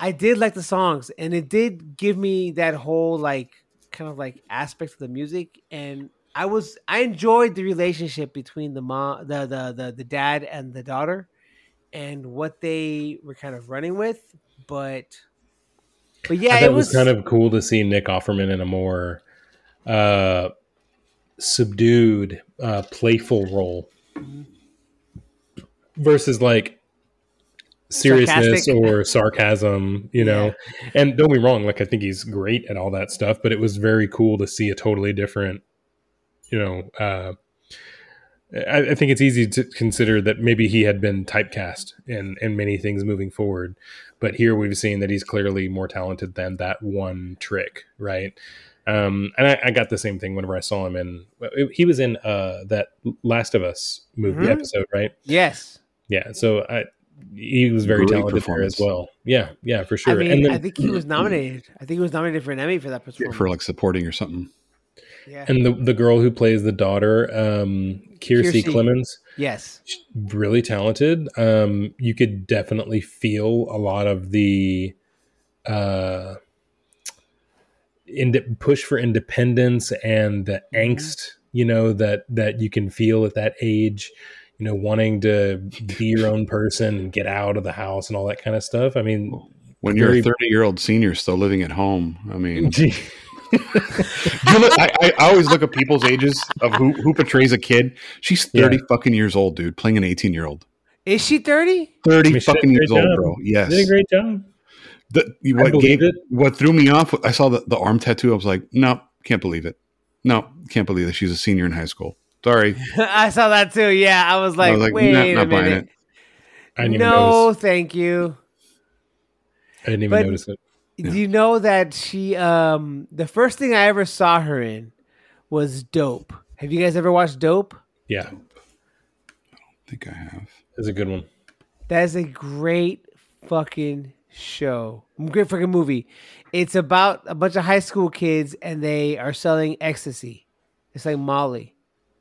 I did like the songs, and it did give me that whole like kind of like aspect of the music, and I was I enjoyed the relationship between the mom, the the the, the dad and the daughter, and what they were kind of running with, but. But yeah, it it was, was kind of cool to see Nick Offerman in a more uh, subdued, uh, playful role versus like seriousness Sarcastic. or sarcasm, you know. And don't be wrong, like I think he's great at all that stuff, but it was very cool to see a totally different, you know. Uh, I, I think it's easy to consider that maybe he had been typecast in in many things moving forward, but here we've seen that he's clearly more talented than that one trick, right? Um, and I, I got the same thing whenever I saw him in. He was in uh, that Last of Us movie Mhm. episode, right? yes. Yeah, so I, he was very Great talented there as well. Yeah, yeah, for sure. I mean, and then, I think he was nominated. I think he was nominated for an Emmy for that performance. for like supporting or something. yeah. and the the girl who plays the daughter, um, Kiersey Kiersey. Clemons, yes. really talented. Um, you could definitely feel a lot of the uh, ind- push for independence and the Mm-hmm. angst, you know, that that you can feel at that age. You know, wanting to be your own person and get out of the house and all that kind of stuff. I mean, When you're Very- a 30 year old senior still living at home, I mean, look, I, I I always look at people's ages of who, who portrays a kid. She's 30 Yeah. fucking years old, dude, playing an 18 year old. Is she 30? 30 I mean, she did a fucking years great old, bro. Yes. did a great job. The, what gave it. what threw me off, I saw the, the arm tattoo. I was like, no, can't believe it. No, can't believe that she's a senior in high school. Sorry. I saw that too. Yeah, I was like, I was like, wait not, a not buying minute. it. I didn't even No, thank you. I didn't even But- notice it. Yeah. Do you know that she um the first thing I ever saw her in was Dope. Have you guys ever watched Dope? Yeah, I don't think I have. it's a good one. That is a great fucking show. Great fucking movie. It's about a bunch of high school kids and they are selling ecstasy. It's like Molly.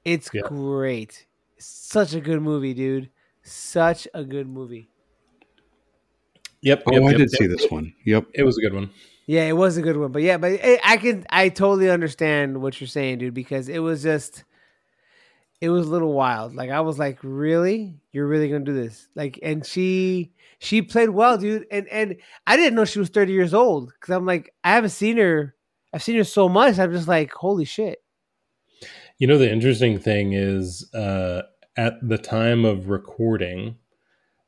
It's Yeah. great. Such a good movie, dude. Such a good movie. Yep. Oh, yep, I yep, did yep. see this one. Yep. It was a good one. Yeah, it was a good one, but yeah, but it, I can I totally understand what you're saying, dude, because it was just it was a little wild. Like I was like, really, you're really gonna do this? Like, and she she played well, dude, and and I didn't know she was 30 years old because I'm like, I haven't seen her, I've seen her so much, I'm just like, holy shit. You know, the interesting thing is uh, at the time of recording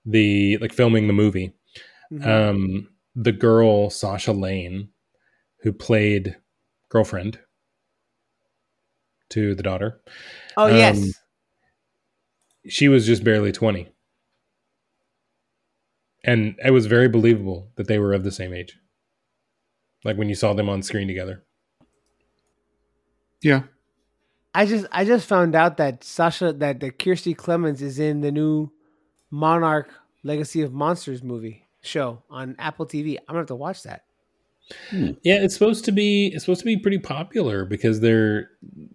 the like filming the movie, Mhm. um, the girl Sasha Lane, who played girlfriend to the daughter, Oh Um, yes. she was just barely 20. And it was very believable that they were of the same age. Like when you saw them on screen together. Yeah. I just I just found out that Sasha that the Kiersey Clemons is in the new Monarch Legacy of Monsters movie show on Apple TV. I'm gonna have to watch that. Hmm. Yeah, it's supposed to be it's supposed to be pretty popular because they're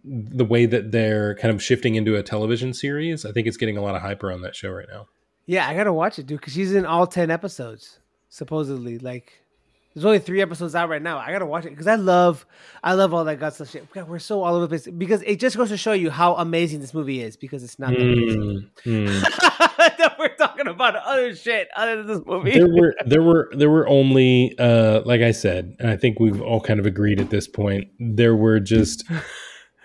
the way that they're kind of shifting into a television series. I think it's getting a lot of hype around that show right now. Yeah, I gotta watch it, dude, because she's in all ten episodes supposedly. Like, there's only three episodes out right now. I gotta watch it because I love I love all that guts of shit. God, we're so all over the place because it just goes to show you how amazing this movie is because it's not. Mm, mm. that we're talking about other shit other than this movie. there were there were there were only uh like I said, and I think we've all kind of agreed at this point, there were just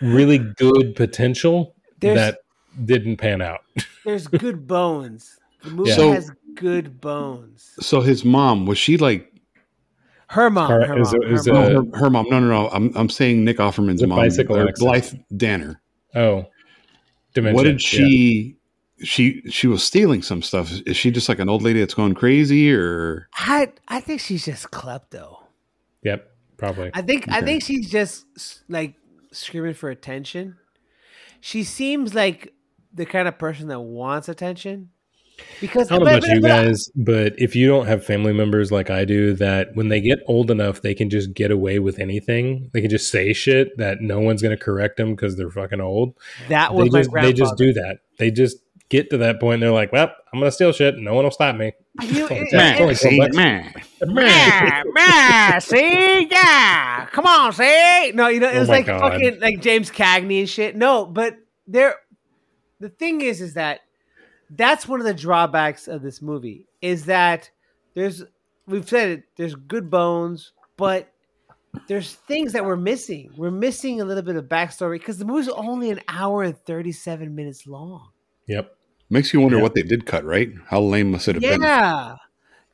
really good potential There's- that didn't pan out. There's good bones. The movie Yeah. So- has good bones. So his mom was she like Her mom. Her- Her is mom. it- is her mom. no, her, her mom? No, no, no. I'm I'm saying Nick Offerman's mom, bicycle or. Blythe Danner. Oh. Dementia. What did yeah. she? She she was stealing some stuff. Is she just like an old lady that's going crazy, or I I think she's just klepto. Yep, probably. I think I think she's just like screaming for attention. She seems like the kind of person that wants attention. Because I don't know about you guys, but if you don't have family members like I do, that when they get old enough, they can just get away with anything. They can just say shit that no one's going to correct them because they're fucking old. that They was my just they just do that. They just get to that point. And they're like, "Well, I'm going to steal shit. No one will stop me." You- It's only it- ten- it's only see, man. Man, man, see, yeah, come on, see. No, you know, it Oh was my like God. fucking like James Cagney and shit. No, but there, the thing is, is that that's one of the drawbacks of this movie is that there's we've said it. There's good bones, but there's things that we're missing. We're missing a little bit of backstory because the movie's only an hour and thirty seven minutes long. Yep. Makes you wonder Yeah. what they did cut. Right? How lame must it have been? Yeah.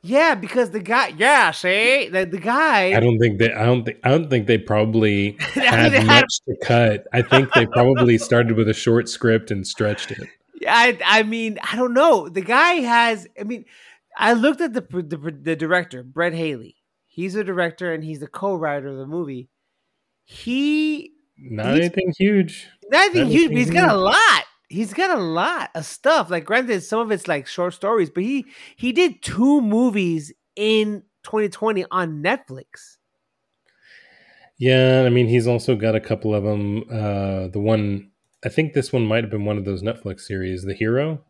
Yeah, because the guy, yeah, see, the, the guy, I don't think they. I don't think. I don't think they probably had They had- much to cut. I think they probably started with a short script and stretched it. I I mean I don't know. The guy has. I mean, I looked at the the, the director Brett Haley. He's a director and he's the co-writer of the movie. He Not anything huge. nothing That huge, but he's got a lot. He's got a lot of stuff. Like granted, some of it's like short stories, but he he did two movies in 2020 on Netflix. Yeah, I mean, he's also got a couple of them. Uh, the one, I think this one might have been one of those Netflix series, The Hero.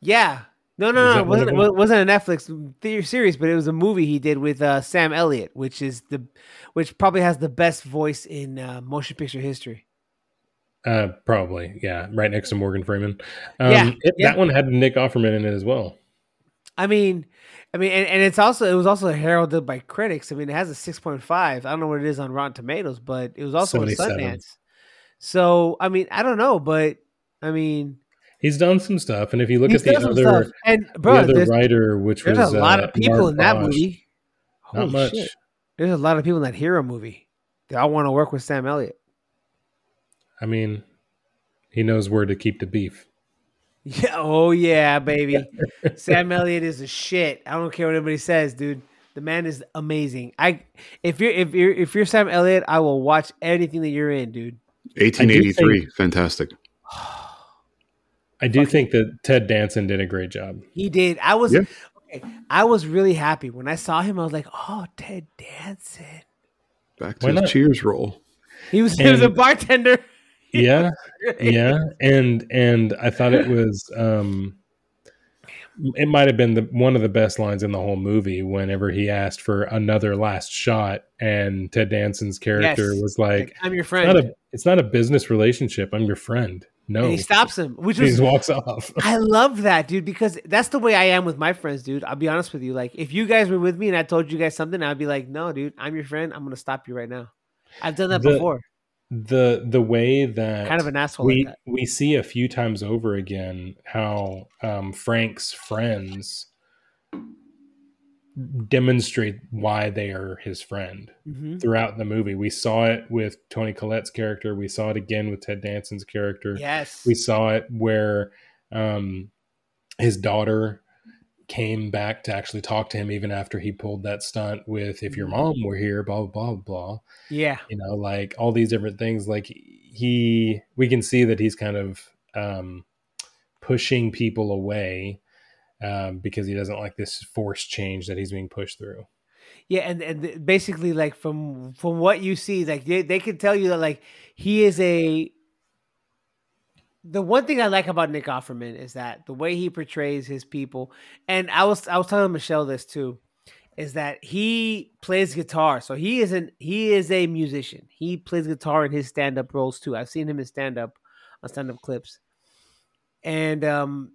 Yeah. No, no, no. It wasn't, it wasn't a Netflix series, but it was a movie he did with uh, Sam Elliott, which is the, which probably has the best voice in uh, motion picture history. Uh, probably, yeah, right next to Morgan Freeman. Um, Yeah, it- yeah. that one had Nick Offerman in it as well. I mean, I mean, and, and it's also it was also heralded by critics. I mean, it has a six point five. I don't know what it is on Rotten Tomatoes, but it was also 77. Sundance. So I mean, I don't know, but I mean, He's done some stuff, and if you look at the other. And the other writer, which there's was a lot uh, of people Mark in that Basch, movie. Not much. shit. There's a lot of people in that hero movie. They all want to work with Sam Elliott. I mean, he knows where to keep the beef. Yeah, oh yeah, baby. Sam Elliott is a shit. I don't care what anybody says, dude. The man is amazing. I if you're if you're if you're Sam Elliott, I will watch anything that you're in, dude. 1883. Fantastic. I do think that Ted Danson did a great job. He did. I was Yeah. okay, I was really happy when I saw him. I was like, oh, Ted Danson. Back to Why his not? Cheers role. He was he was a And- bartender. Yeah, yeah, and and I thought it was um it might have been the one of the best lines in the whole movie whenever he asked for another last shot and Ted Danson's character Yes. was like Like, I'm your it's friend. not a it's not a business relationship I'm your friend no and he stops him, which he was just walks off I love that, dude, because that's the way I am with my friends, dude. I'll be honest with you. Like, if you guys were with me and I told you guys something, I'd be like, no, dude, I'm your friend. I'm gonna stop you right now. I've done that The- before. The the way that Kind of an asshole. we like we see a few times over again how um, Frank's friends demonstrate why they are his friend Mhm. throughout the movie. We saw it with Toni Collette's character. We saw it again with Ted Danson's character. Yes. We saw it where um, his daughter came back to actually talk to him even after he pulled that stunt with "If your mom were here," blah blah blah blah. yeah. You know, like all these different things. Like he, we can see that he's kind of um, pushing people away um, because he doesn't like this forced change that he's being pushed through. Yeah, and and basically, like from from what you see, like they they can tell you that like he is a. The one thing I like about Nick Offerman is that the way he portrays his people, and I was I was telling Michelle this too, is that he plays guitar. So he isn't he is a musician. He plays guitar in his stand up roles too. I've seen him in stand up on stand up clips, and um,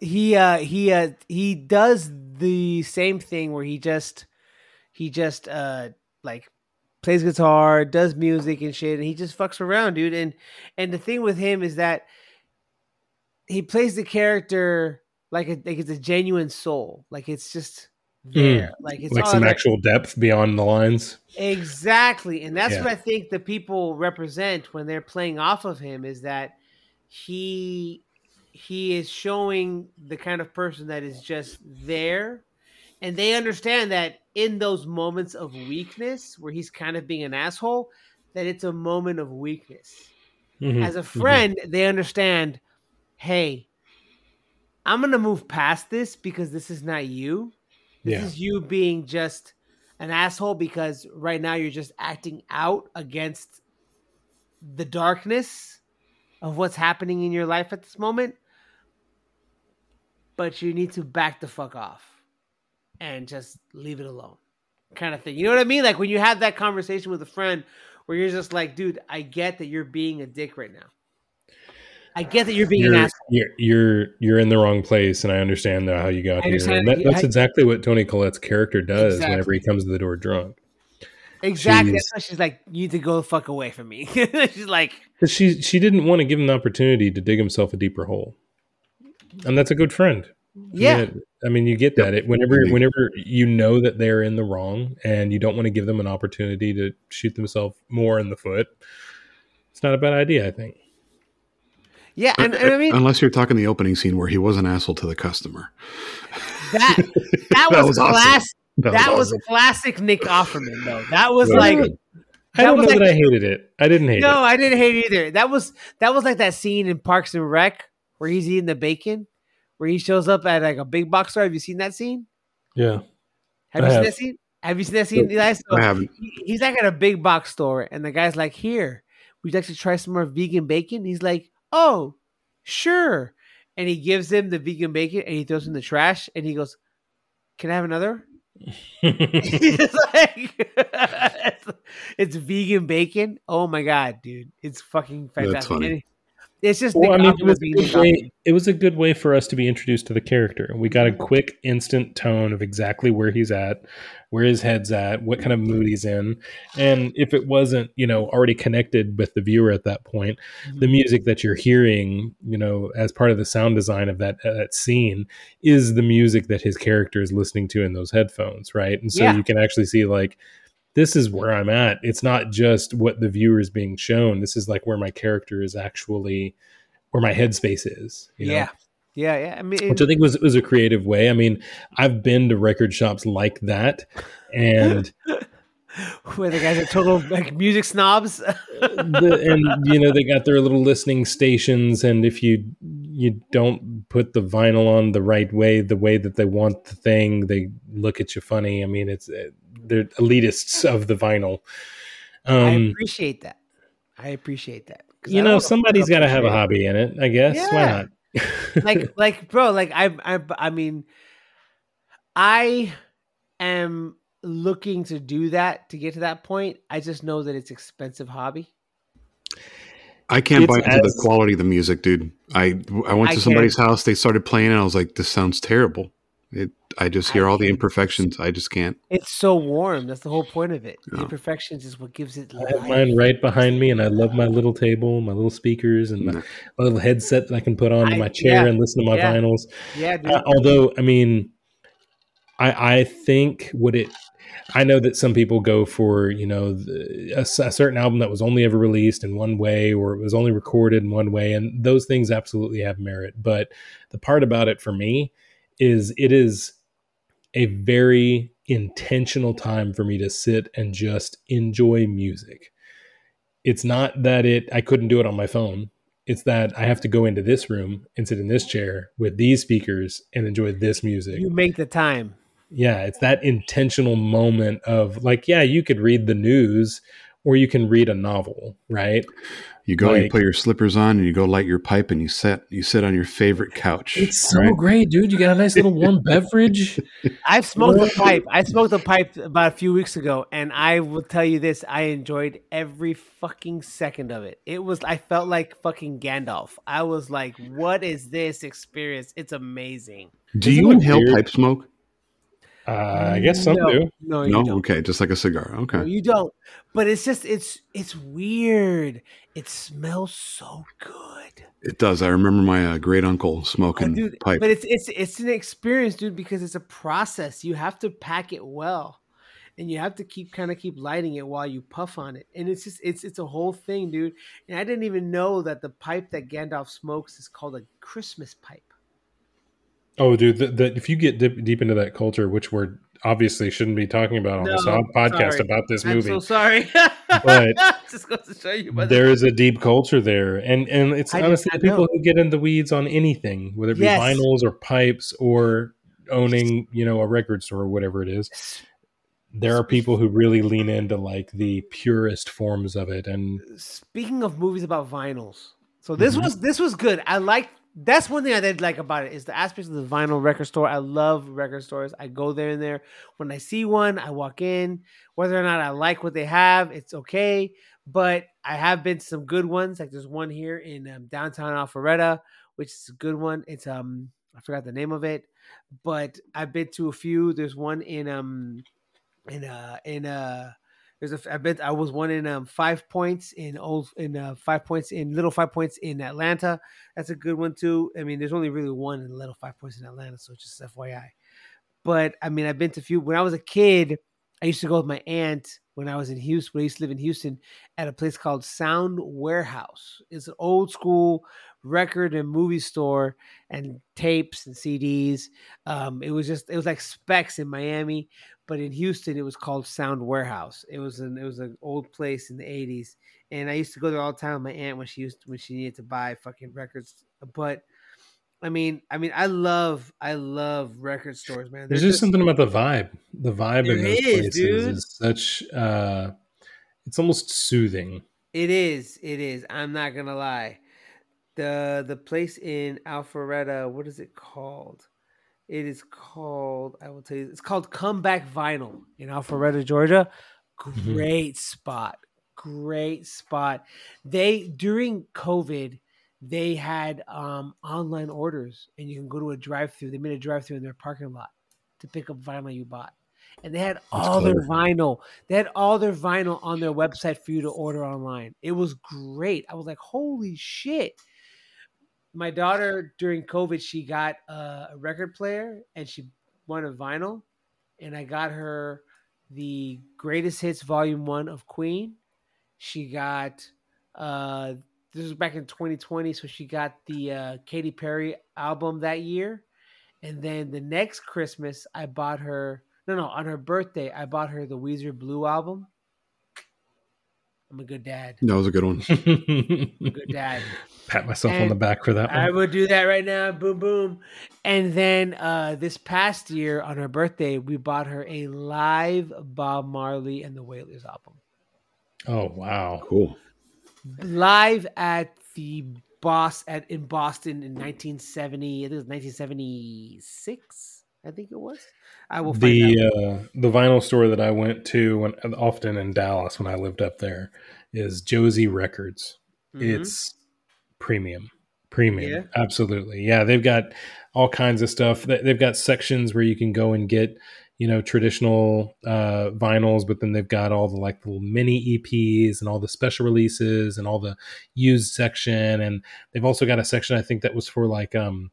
he uh he uh he does the same thing where he just he just uh like plays guitar does music and shit and he just fucks around dude and and the thing with him is that he plays the character like a, like it's a genuine soul like it's just hmm. there like it's like some that- actual depth beyond the lines. Exactly. And that's Yeah. what I think the people represent when they're playing off of him is that he he is showing the kind of person that is just there and they understand that in those moments of weakness where he's kind of being an asshole that it's a moment of weakness. Mhm, As a mhm. friend, they understand, "Hey, I'm going to move past this because this is not you. This Yeah. is you being just an asshole because right now you're just acting out against the darkness of what's happening in your life at this moment. But you need to back the fuck off and just leave it alone. Kind of thing. You know what I mean? Like when you have that conversation with a friend where you're just like, dude, I get that you're being a dick right now. I get that you're being an you're, asshole. you're you're you're in the wrong place, and I understand how you got here. And that, that- that's I- exactly what Toni Collette's character does Exactly. whenever he comes to the door drunk. Exactly. she's- she's like, you need to go the fuck away from me. she's like, she she didn't want to give him the opportunity to dig himself a deeper hole, and that's a good friend. I yeah. I mean, you get that. It, whenever whenever you know that they're in the wrong, and you don't want to give them an opportunity to shoot themselves more in the foot, it's not a bad idea. I think. Yeah. Uh, and, and I mean, unless you're talking the opening scene where he was an asshole to the customer. that, that That was, was awesome. That, That was, was awesome. classic Nick Offerman, though. That was Yeah. like, I don't know like- that I hated it. I didn't hate no, it. No, I didn't hate it either. That was that was like that scene in Parks and Rec where he's eating the bacon, where he shows up at like a big box store. Have you seen that scene? Yeah. Have I you seen that scene? Have you seen that scene? Eli? So I haven't. he's like at a big box store, and the guy's like, "Here, would you like to try some more vegan bacon?" He's like, "Oh, sure." And he gives him the vegan bacon, and he throws it in the trash, and he goes, "Can I have another?" It's like it's, it's vegan bacon. Oh my god, dude, it's fucking That's fantastic. It's just Well, I mean, it was, a good Nick way, it was a good way for us to be introduced to the character. We got a quick, instant tone of exactly where he's at, where his head's at, what kind of mood he's in. And if it wasn't, you know, already connected with the viewer at that point, the music that you're hearing, you know, as part of the sound design of that, uh, that scene is the music that his character is listening to in those headphones, right? And so Yeah. you can actually see, like, this is where I'm at. It's not just what the viewer is being shown. This is like where my character is actually, where my headspace is. You know? Yeah, yeah, yeah. I mean, Which I think was was a creative way. I mean, I've been to record shops like that, and where the guys are total like music snobs. the, and you know they got their little listening stations, and if you you don't put the vinyl on the right way, the way that they want the thing, they look at you funny. I mean, it's uh, they're elitists of the vinyl. I Um, appreciate that. I appreciate that you know, fuck somebody's got to have a hobby in it, I guess. Yeah. Why not? like like bro like I, I i mean i am looking to do that to get to that point i just know that it's expensive hobby I can't It's buy into as- the quality of the music, dude. I I went I to somebody's house. They started playing, and I was like, "This sounds terrible." It. I just hear I all the imperfections. I just can't. it's so warm that's the whole point of it the Yeah. imperfections is what gives it I have life. mine right behind me, and I love my little table, my little speakers, and my, No. my little headset that I can put on I- my chair yeah, and listen to my yeah. vinyls. yeah dude. Uh, although, I mean, I, I think what it I know that some people go for you know a, a certain album that was only ever released in one way or it was only recorded in one way, and those things absolutely have merit. But the part about it for me is it is a very intentional time for me to sit and just enjoy music. It's not that it I couldn't do it on my phone. It's that I have to go into this room and sit in this chair with these speakers and enjoy this music You make the time. Yeah it's that intentional moment of like yeah you could read the news or you can read a novel right You go, you put your slippers on, and you go light your pipe, and you sit, you sit on your favorite couch. it's so right? great dude you got a nice little warm beverage I've smoked a pipe. I smoked a pipe about a few weeks ago, and I will tell you this: I enjoyed every fucking second of it. It was, I felt like fucking Gandalf. I was like, "What is this experience? It's amazing." Do Isn't you inhale weird? pipe smoke? Uh, i guess some no, do No, you No, don't. okay, just like a cigar. Okay, No, you don't. But it's just, it's, it's weird. It smells so good. it does. I remember my uh, great uncle Oh, smoking dude, pipe. but it's it's it's an experience, dude, because it's a process. You have to pack it well, and you have to keep kind of keep lighting it while you puff on it, and it's just it's it's a whole thing, dude. And I didn't even know that the pipe that Gandalf smokes is called a Christmas pipe. Oh dude if you get dip, deep into that culture which we're obviously shouldn't be talking about on this No, odd podcast sorry. about this movie. I'm so sorry, But just goes to show you. There is a deep culture there and and it's I honestly people know. who get in the weeds on anything whether it be Yes. vinyls or pipes or owning you know a record store or whatever it is there are people who really lean into like the purest forms of it and speaking of movies about vinyls, so this Mhm. was this was good. I like that's one thing I did like about it is the aspects of the vinyl record store. I love record stores. I go there and there. When I see one, I walk in. Whether or not I like what they have, it's okay. But I have been to some good ones. Like there's one here in um, downtown Alpharetta, which is a good one. It's um I forgot the name of it, but I've been to a few. There's one in um in uh in uh there's a I bet I was one in um five points in old in uh five points in little five points in Atlanta. That's a good one too. I mean, there's only really one in little five points in Atlanta, so just FYI. But I mean, I've been to few. When I was a kid, I used to go with my aunt when I was in Houston. When I used to live in Houston, at a place called Sound Warehouse. It's an old school record and movie store and tapes and CDs. Um, it was just it was like Specs in Miami, but in Houston it was called Sound Warehouse. It was an it was an old place in the eighties, and I used to go there all the time with my aunt when she used when she needed to buy fucking records. But I mean, I mean, I love I love record stores, man. there's They're just something about the vibe the vibe in those is, places dude. is such uh it's almost soothing It is. It is. I'm not gonna lie. The the place in Alpharetta, what is it called? It is called. I will tell you. It's called Comeback Vinyl in Alpharetta, Georgia. Mhm. Great spot. Great spot. They during COVID, they had um online orders, and you can go to a drive-through. They made a drive-through in their parking lot to pick up vinyl you bought, and they had all their vinyl. They had all their vinyl on their website for you to order online. It was great. I was like, holy shit. My daughter during COVID, she got a record player and she wanted vinyl. And I got her the greatest hits volume one of Queen. She got uh this was back in 2020, so she got the uh Katy Perry album that year. And then the next Christmas, I bought her no, no, on her birthday, I bought her the Weezer Blue album. I'm a good dad. That was a good one. I'm a good dad. pat myself on the back for that I would do that right now. Boom, boom. And then uh, this past year on her birthday, we bought her a live Bob Marley and the Wailers album. oh wow Cool. Live at the Boss at in Boston in 1970. I think it was 1976. I think it was. I will find out. the uh, the vinyl store that I went to when, often in Dallas when I lived up there is Josie Records. Mhm. It's premium, premium, Yeah? absolutely. Yeah, they've got all kinds of stuff. They- They've got sections where you can go and get you know traditional uh, vinyls, but then they've got all the like little mini EPs and all the special releases and all the used section, and they've also got a section I think that was for like um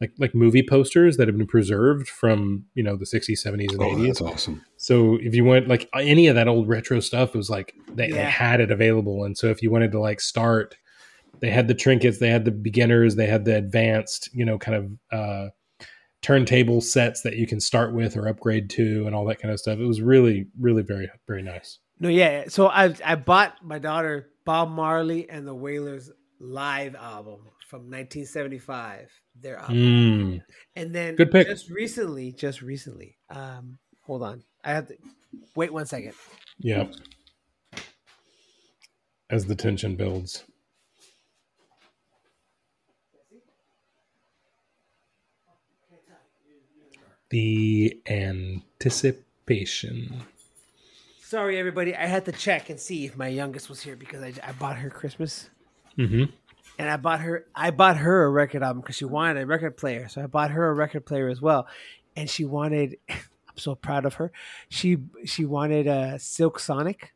like like movie posters that have been preserved from you know the 60s 70s and Oh, 80s that's awesome. so if you want like any of that old retro stuff, it was like they, they had it available. And so if you wanted to like start, they had the trinkets, they had the beginners, they had the advanced, you know, kind of uh, turntable sets that you can start with or upgrade to, and all that kind of stuff. It was really, really very, very nice. No, yeah. So I I bought my daughter Bob Marley and the Wailers live album from 1975. Their album, Mm. and then Good pick. Just recently, just recently. Um, hold on, I have to wait one second. Yeah. As the tension builds. The anticipation. Sorry, everybody. I had to check and see if my youngest was here because I, I bought her Christmas hmm and I bought her I bought her a record album because she wanted a record player. So I bought her a record player as well, and she wanted. I'm so proud of her. She she wanted a Silk Sonic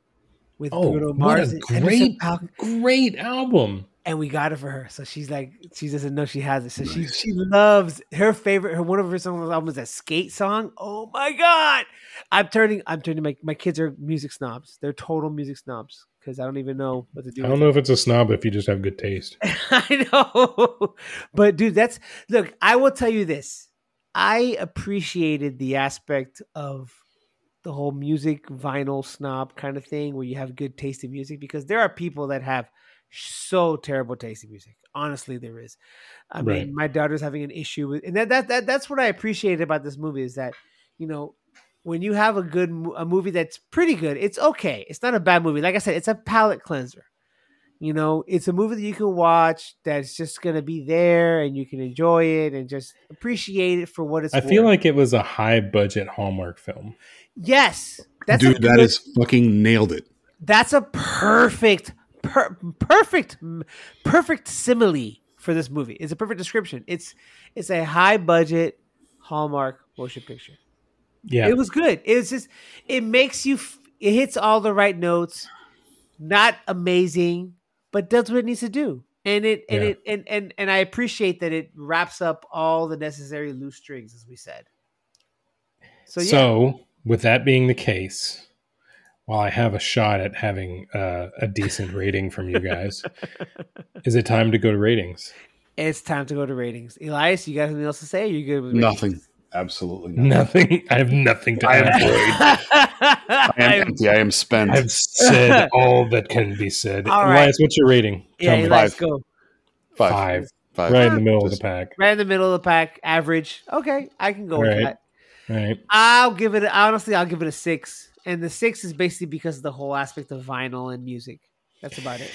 with Oh, Bruno Mars a and Anderson great, great album. and we got it for her. So she's like, she doesn't know she has it. So she she loves her favorite. Her one of her songs albums is a skate song. Oh my god! I'm turning. I'm turning. My my kids are music snobs. They're total music snobs because I don't even know what to do. I don't know if it's a snob if you just have good taste. I know. But dude, that's look, I will tell you this. I appreciated the aspect of the whole music vinyl snob kind of thing where you have good taste in music because there are people that have so terrible taste in music. Honestly, there is. I Right. mean, my daughter's having an issue with and that, that that that's what I appreciated about this movie is that, you know, when you have a good a movie that's pretty good, it's okay. It's not a bad movie. Like I said, it's a palate cleanser. You know, it's a movie that you can watch that's just gonna be there and you can enjoy it and just appreciate it for what it's. I feel like it was a high budget Hallmark film. yes, that's Dude, that good- is fucking nailed it. that's a perfect, per, perfect, perfect simile for this movie. It's a perfect description. It's it's a high budget Hallmark motion picture. Yeah. It was good. It was just it makes you f- it hits all the right notes. Not amazing, but does what it needs to do. And it and Yeah. it and, and and I appreciate that it wraps up all the necessary loose strings, as we said. So So, with that being the case, while I have a shot at having uh, a decent rating from you guys, is it time to go to ratings? it's time to go to ratings. Elias, you got anything else to say? Are you good with ratings? Nothing. Absolutely nothing. Nothing. I have nothing to I am add. I am I'm- empty. I am spent. I've said all that can be said. All Elias, right. what's your rating? yeah, Tell me. Elias, Five. go Five. Five. Five. Right in the middle of the pack. right in the middle of the pack, average. Okay, I can go with Right. that. Right. I'll give it honestly. I'll give it a six, and the six is basically because of the whole aspect of vinyl and music. That's about it.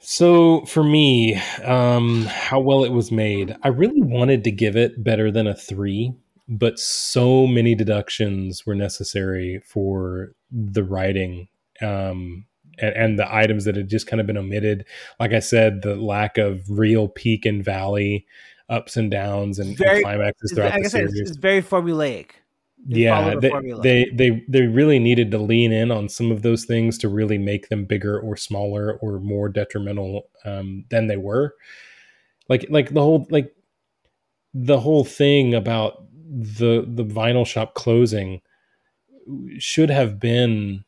So for me, um, how well it was made, I really wanted to give it better than a three, but so many deductions were necessary for the writing um, and, and the items that had just kind of been omitted. Like I said, the lack of real peak and valley ups and downs and, and climaxes throughout the said, it's, series it's very formulaic. They yeah the they, they they they really needed to lean in on some of those things to really make them bigger or smaller or more detrimental um, than they were like like the whole like the whole thing about the the vinyl shop closing should have been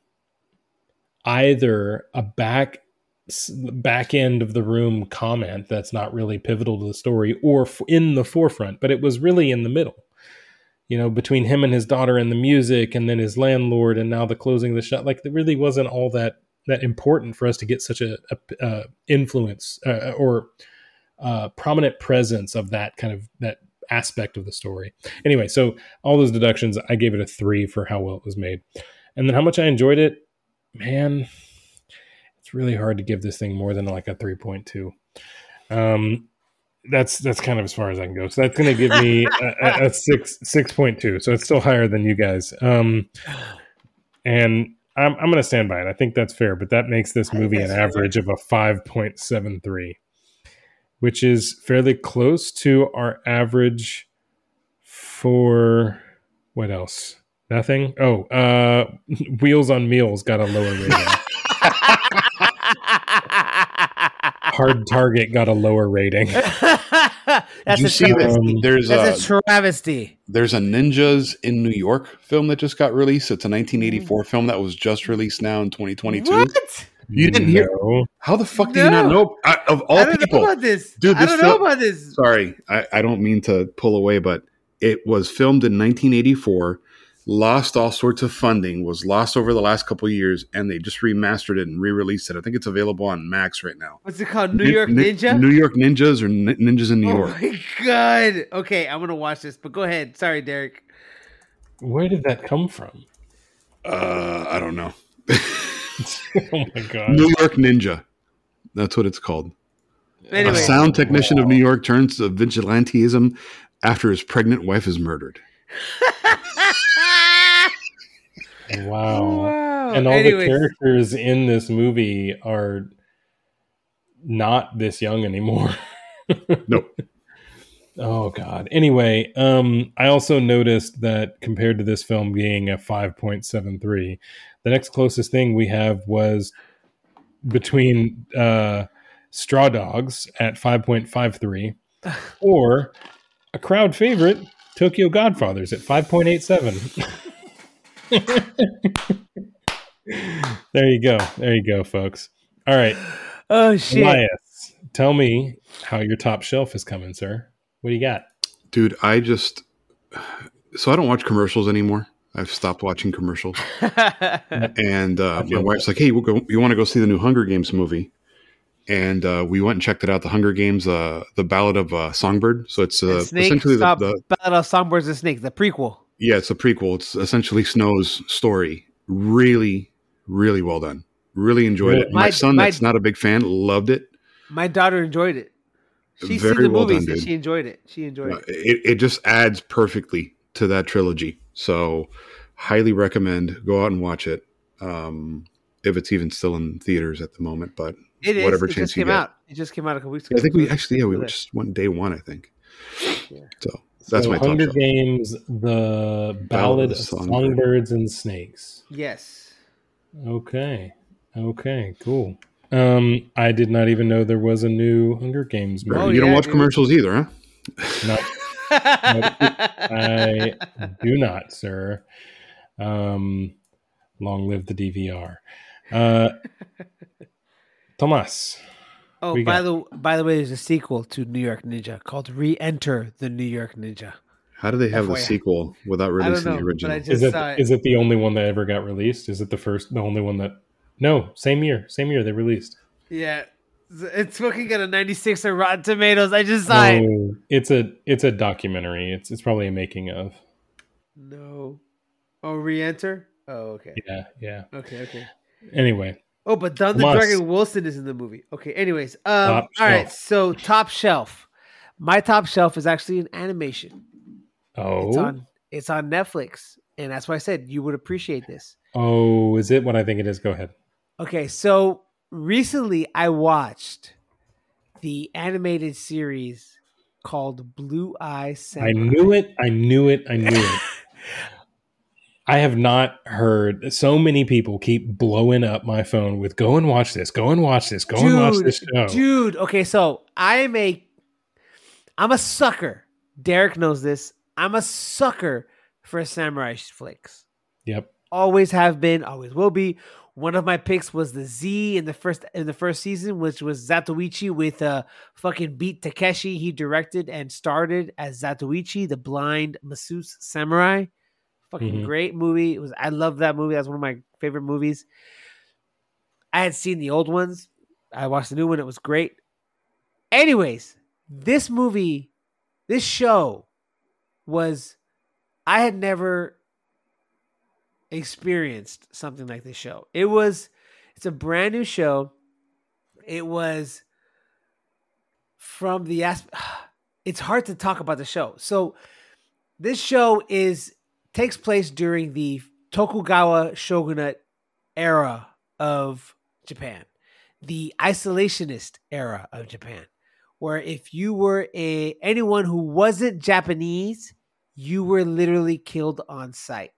either a back back end of the room comment that's not really pivotal to the story or in the forefront but it was really in the middle you know between him and his daughter and the music and then his landlord and now the closing of the shop. Like it really wasn't all that that important for us to get such a, a, uh influence uh, or uh, prominent presence of that kind of that aspect of the story. Anyway so all those deductions i gave it a three for how well it was made. And then how much i enjoyed it? Man it's really hard to give this thing more than like a 3.2 um that's that's kind of as far as i can go. So that's going to give me a, a, a six 6.2 so it's still higher than you guys. Um and i'm, I'm going to stand by it. I think that's fair but that makes this movie an fair. average of a 5.73 which is fairly close to our average for what else nothing oh uh wheels on meals got a lower rating Hard Target got a lower rating. that's you a see travesty. Um. There's That's a a travesty. there's a Ninjas in New York film that just got released. It's a 1984 film that was just released now in 2022. What? You didn't hear? No. How the fuck do you not know? I, of all I don't people, know about this, Dude, I don't know about this. sorry, I, I don't mean to pull away, but it was filmed in 1984, lost all sorts of funding, was lost over the last couple of years, and they just remastered it and re-released it. I think it's available on Max right now. What's it called? New Nin- York Nin- Ninja. New York Ninjas or Nin- Ninjas in New oh York. Oh my god. Okay, I'm gonna watch this, but go ahead. Sorry, Derryk. Where did that come from? Uh, I don't know. oh my god. New York Ninja. That's what it's called. Anyway, A sound technician of New York turns to vigilanteism after his pregnant wife is murdered. Wow. wow. And all Anyways, the characters in this movie are not this young anymore. Nope. Oh god. Anyway, um I also noticed that compared to this film being a 5.73, the next closest thing we have was between uh Straw Dogs at 5.53 or a crowd favorite Tokyo Godfathers at 5.87. there you go. There you go, folks. All right. oh shit. Elias, tell me how your top shelf is coming, sir. What do you got? Dude, I just so I don't watch commercials anymore. I've stopped watching commercials. And uh, my wife's like, "Hey, we'll go, you want to go see the new Hunger Games movie?" And uh, we went and checked it out. The Hunger Games, uh, the Ballad of uh, Songbird. So it's uh, essentially the, the Battle of Songbirds and Snakes, the prequel. yeah, it's a prequel. It's essentially Snow's story. Really, really well done. Really enjoyed Really? it. My, My- son, my- that's not a big fan, loved it. My daughter enjoyed it. She's Very seen the well movie, done, dude. she enjoyed it. She enjoyed Uh, it. it, it just adds perfectly to that trilogy. So, highly recommend go out and watch it. Um, if it's even still in theaters at the moment, but It is. whatever it chance just you came get. out. It just came out a couple weeks ago. I think we actually, yeah, we so just went day one. I think. Yeah. So that's so my Hunger shelf. Games, the Ballad of Songbird. Songbirds and Snakes. Yes. Okay. Okay, cool. Um, I did not even know there was a new Hunger Games movie. Oh, you don't yeah, watch dude. commercials either, huh? Not I do not, sir. Um, long live the DVR. Uh, Tomas. oh, by got? the by the way, there's a sequel to New York Ninja called Re-Enter the New York Ninja. How do they have the FYI. sequel without releasing know, the original? Is it it. is it the only one that ever got released? Is it the first, the only one that? No, same year, same year they released. Yeah. It's looking at a 96 on Rotten Tomatoes. I just saw it. Oh, it's a it's a documentary. It's it's probably a making of. No. Oh, Re-Enter? Oh, okay. Yeah, yeah. Okay, okay. Anyway, Oh, but Don the Dragon Wilson is in the movie. Okay, anyways. Um, Top all right, so top shelf. My top shelf is actually an animation. oh, It's on it's on Netflix. And that's why I said you would appreciate this. oh, is it what I think it is? Go ahead. Okay, so recently I watched the animated series called Blue Eye Samurai. I knew it. I knew it. I knew it. I have not heard so many people keep blowing up my phone with "Go and watch this. Go and watch this. Go and watch this show." Dude, okay, so I'm a I'm a sucker. Derryk knows this. I'm a sucker for samurai flicks. Yep. Always have been, always will be. One of my picks was the Z in the first in the first season, which was Zatoichi with uh fucking Beat Takeshi. He directed and started as Zatoichi, the blind masseuse samurai. Fucking Mhm. great movie. It was I love that movie. That's one of my favorite movies. I had seen the old ones. I watched the new one. It was great. Anyways, this movie, this show was I had never experienced something like this show. It was it's a brand new show. It was from the aspect it's hard to talk about the show. So this show is takes place during the Tokugawa shogunate era of Japan, the isolationist era of Japan, where if you were a anyone who wasn't Japanese, you were literally killed on sight.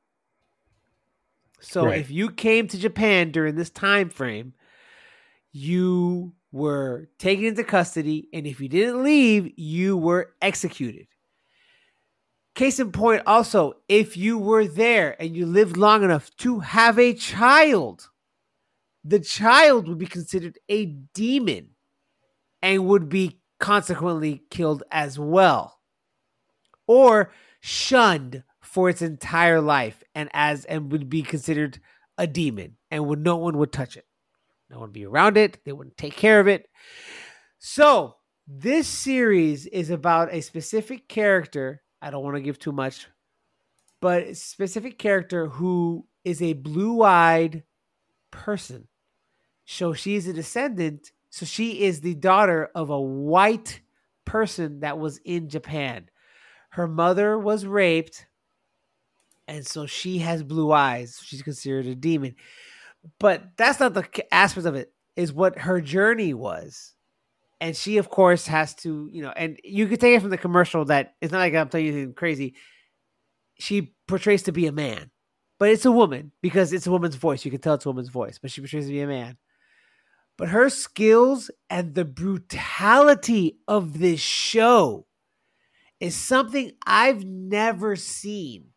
So Right. if you came to Japan during this time frame, you were taken into custody, and if you didn't leave, you were executed. Case in point, also, if you were there and you lived long enough to have a child, the child would be considered a demon and would be consequently killed as well or shunned for its entire life and as and would be considered a demon and would no one would touch it. No one would be around it. They wouldn't take care of it. So this series is about a specific character. I don't want to give too much but specific character who is a blue-eyed person. So she's a descendant. So she is the daughter of a white person that was in japan. Her mother was raped and so she has blue eyes. She's considered a demon. But that's not the aspect of it is what her journey was. And she of course has to you know and you could take it from the commercial that it's not like i'm telling you anything crazy. She portrays to be a man but it's a woman because it's a woman's voice. You can tell it's a woman's voice but she portrays to be a man. But her skills and the brutality of this show is something I've never seen.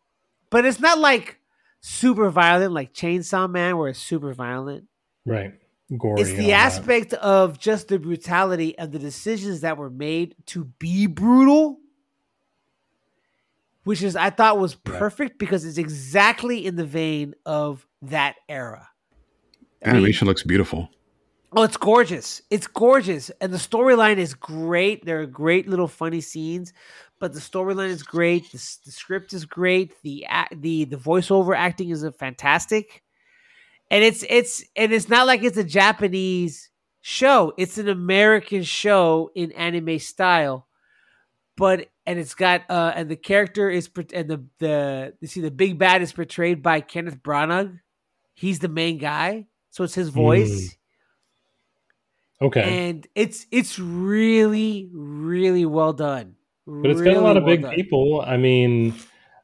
But it's not like super violent, like Chainsaw Man, where it's super violent. Right. Gory. It's the all that. aspect of just the brutality of the decisions that were made to be brutal, which is I thought was Yeah. perfect because it's exactly in the vein of that era. I mean, Animation looks beautiful. Oh, it's gorgeous. It's gorgeous. And the storyline is great. There are great little funny scenes, but the storyline is great. The, the script is great. The the the voiceover acting is fantastic. And it's it's and it's not like it's a Japanese show. It's an American show in anime style. But and it's got uh and the character is and the the you see the big bad is portrayed by Kenneth Branagh. He's the main guy. So it's his voice Okay. and it's it's really really well done but it's got a lot of Really big done. people. I mean,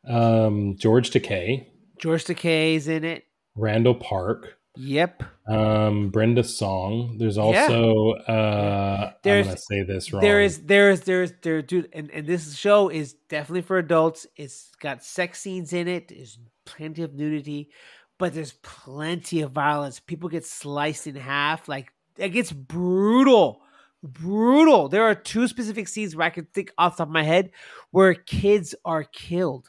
um, George Takei, george takei's in it. Randall Park, yep. Um, Brenda Song. There's also uh, There's- I'm gonna say this wrong. there is there is there is there dude and, and this show is definitely for adults. It's got sex scenes in it. There's plenty of nudity but there's plenty of violence. People get sliced in half. Like it gets brutal brutal there are two specific scenes where i can think off the top of my head where kids are killed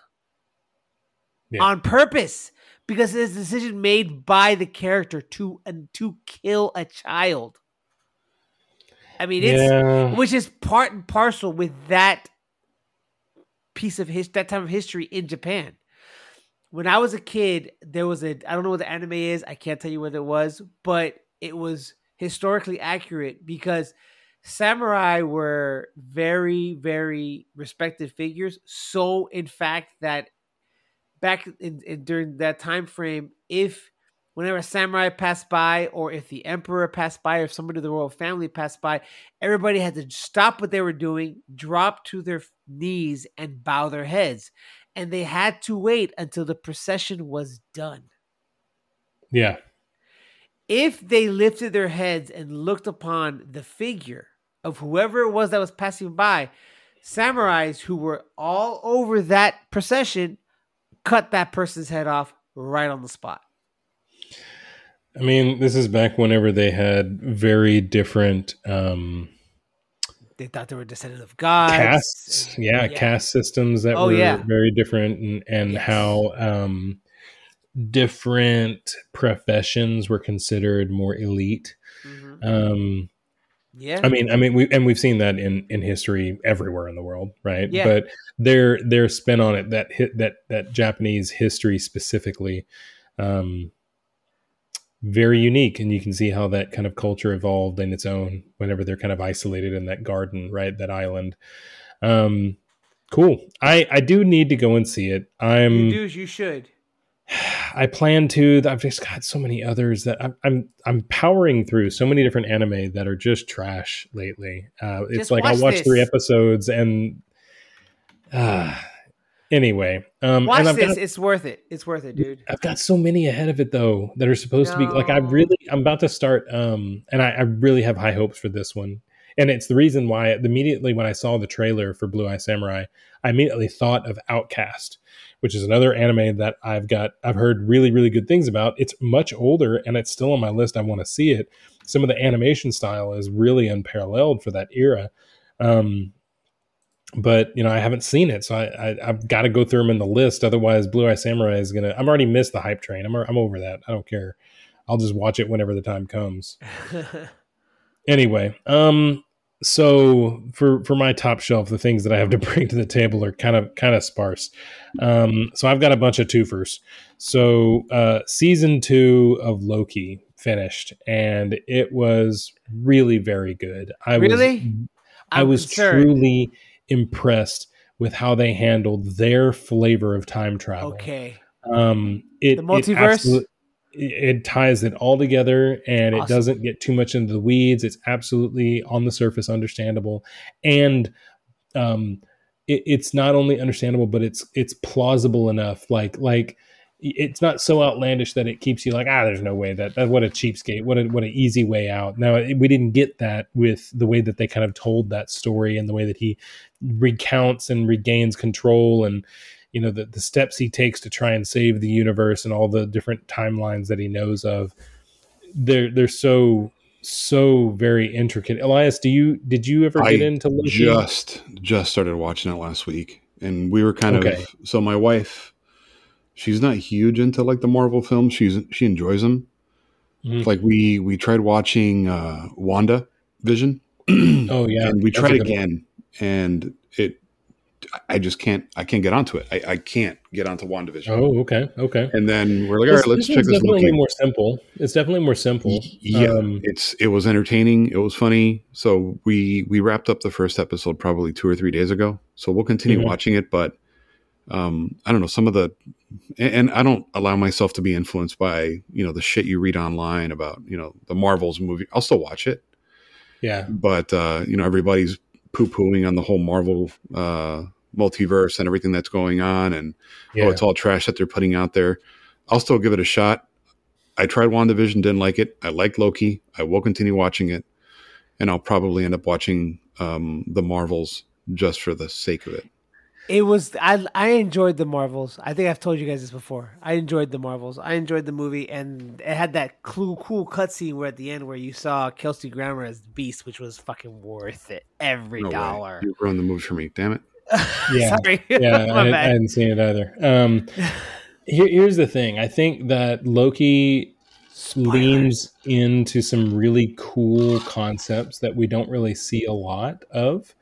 Yeah. on purpose because it's a decision made by the character to and to kill a child i mean it's yeah. which is part and parcel with that piece of his that time of history in Japan. When I was a kid, there was a I don't know what the anime is. I can't tell you what it was, but it was historically accurate because samurai were very very respected figures. So in fact that back in, in during that time frame, if whenever a samurai passed by, or if the emperor passed by, or if somebody of the royal family passed by, everybody had to stop what they were doing, drop to their knees, and bow their heads. And they had to wait until the procession was done. yeah. If they lifted their heads and looked upon the figure of whoever it was that was passing by, samurais who were all over that procession cut that person's head off right on the spot. I mean, this is back whenever they had very different um, They thought they were descendants of gods. casts. and- Yeah, caste systems that Oh, were yeah. very different, and, and Yes. how um, different professions were considered more elite. Mhm. Um, Yeah. I mean, I mean, we and we've seen that in in history everywhere in the world, right? Yeah. But their their spin on it that hit that that Japanese history specifically, um, very unique, and you can see how that kind of culture evolved in its own whenever they're kind of isolated in that garden, right? That island. Um, cool. I I do need to go and see it. I'm. you do, you should. I plan to. I've just got so many others that I'm I'm, I'm powering through so many different anime that are just trash lately. Uh, it's Just like I'll watch watch three episodes and uh, Anyway, um, Watch this. got, It's worth it. It's worth it, dude. I've got so many ahead of it though that are supposed to be like I really I'm about to start um and I, I really have high hopes for this one. And it's the reason why immediately when I saw the trailer for Blue Eye Samurai, I immediately thought of Outcast, which is another anime that I've got I've heard really, really good things about. It's much older and it's still on my list. I want to see it. Some of the animation style is really unparalleled for that era. Um but you know I haven't seen it, so I, I I've got to go through them in the list. Otherwise, Blue Eye Samurai is gonna. I'm already missed the hype train. I'm I'm over that. I don't care. I'll just watch it whenever the time comes. Anyway, um, so for for my top shelf, the things that I have to bring to the table are kind of kind of sparse. Um, so I've got a bunch of twofers. So uh, season two of Loki finished, and it was really very good. I Really? was I was concerned. truly impressed with how they handled their flavor of time travel. okay. Um, it, The multiverse? It, it ties it all together, and it doesn't get too much into the weeds. It's absolutely on the surface understandable, and um, it, it's not only understandable, but it's it's plausible enough. Like like it's not so outlandish that it keeps you like ah there's no way that, that what a cheapskate what a what an easy way out now it- we didn't get that with the way that they kind of told that story and the way that he recounts and regains control and you know the, the steps he takes to try and save the universe and all the different timelines that he knows of they're they're so so very intricate elias do you did you ever get I into Loki? just just started watching it last week and we were kind Okay. of so my wife she's not huge into like the marvel films she's she enjoys them Mhm. like we we tried watching uh wanda vision oh yeah and we that's tried good one. again and it i just can't i can't get onto it. I, I can't get onto wandavision. Oh okay okay. And then we're like all right let's check this definitely Loki. more simple. It's definitely more simple. Yeah Um, it's it was entertaining. It was funny. So we we wrapped up the first episode probably two or three days ago. So we'll continue Mhm. watching it but um i don't know some of the and, and i don't allow myself to be influenced by you know the shit you read online about you know the marvels movie. I'll still watch it. Yeah. But uh you know everybody's poo-pooing on the whole marvel uh multiverse and everything that's going on and yeah oh, it's all trash that they're putting out there. I'll still give it a shot. I tried WandaVision, didn't like it. I like Loki. I will continue watching it. And I'll probably end up watching um, the Marvels just for the sake of it. It was I I enjoyed the Marvels. I think I've told you guys this before. I enjoyed the Marvels. I enjoyed the movie, and it had that cool cool cutscene where at the end where you saw Kelsey Grammer as Beast, which was fucking worth it. Every No way. dollar. You ruined the movie for me. Damn it. Yeah. Sorry. yeah, I, I hadn't seen it either. Um, here, here's the thing: I think that Loki leans into some really cool concepts that we don't really see a lot of,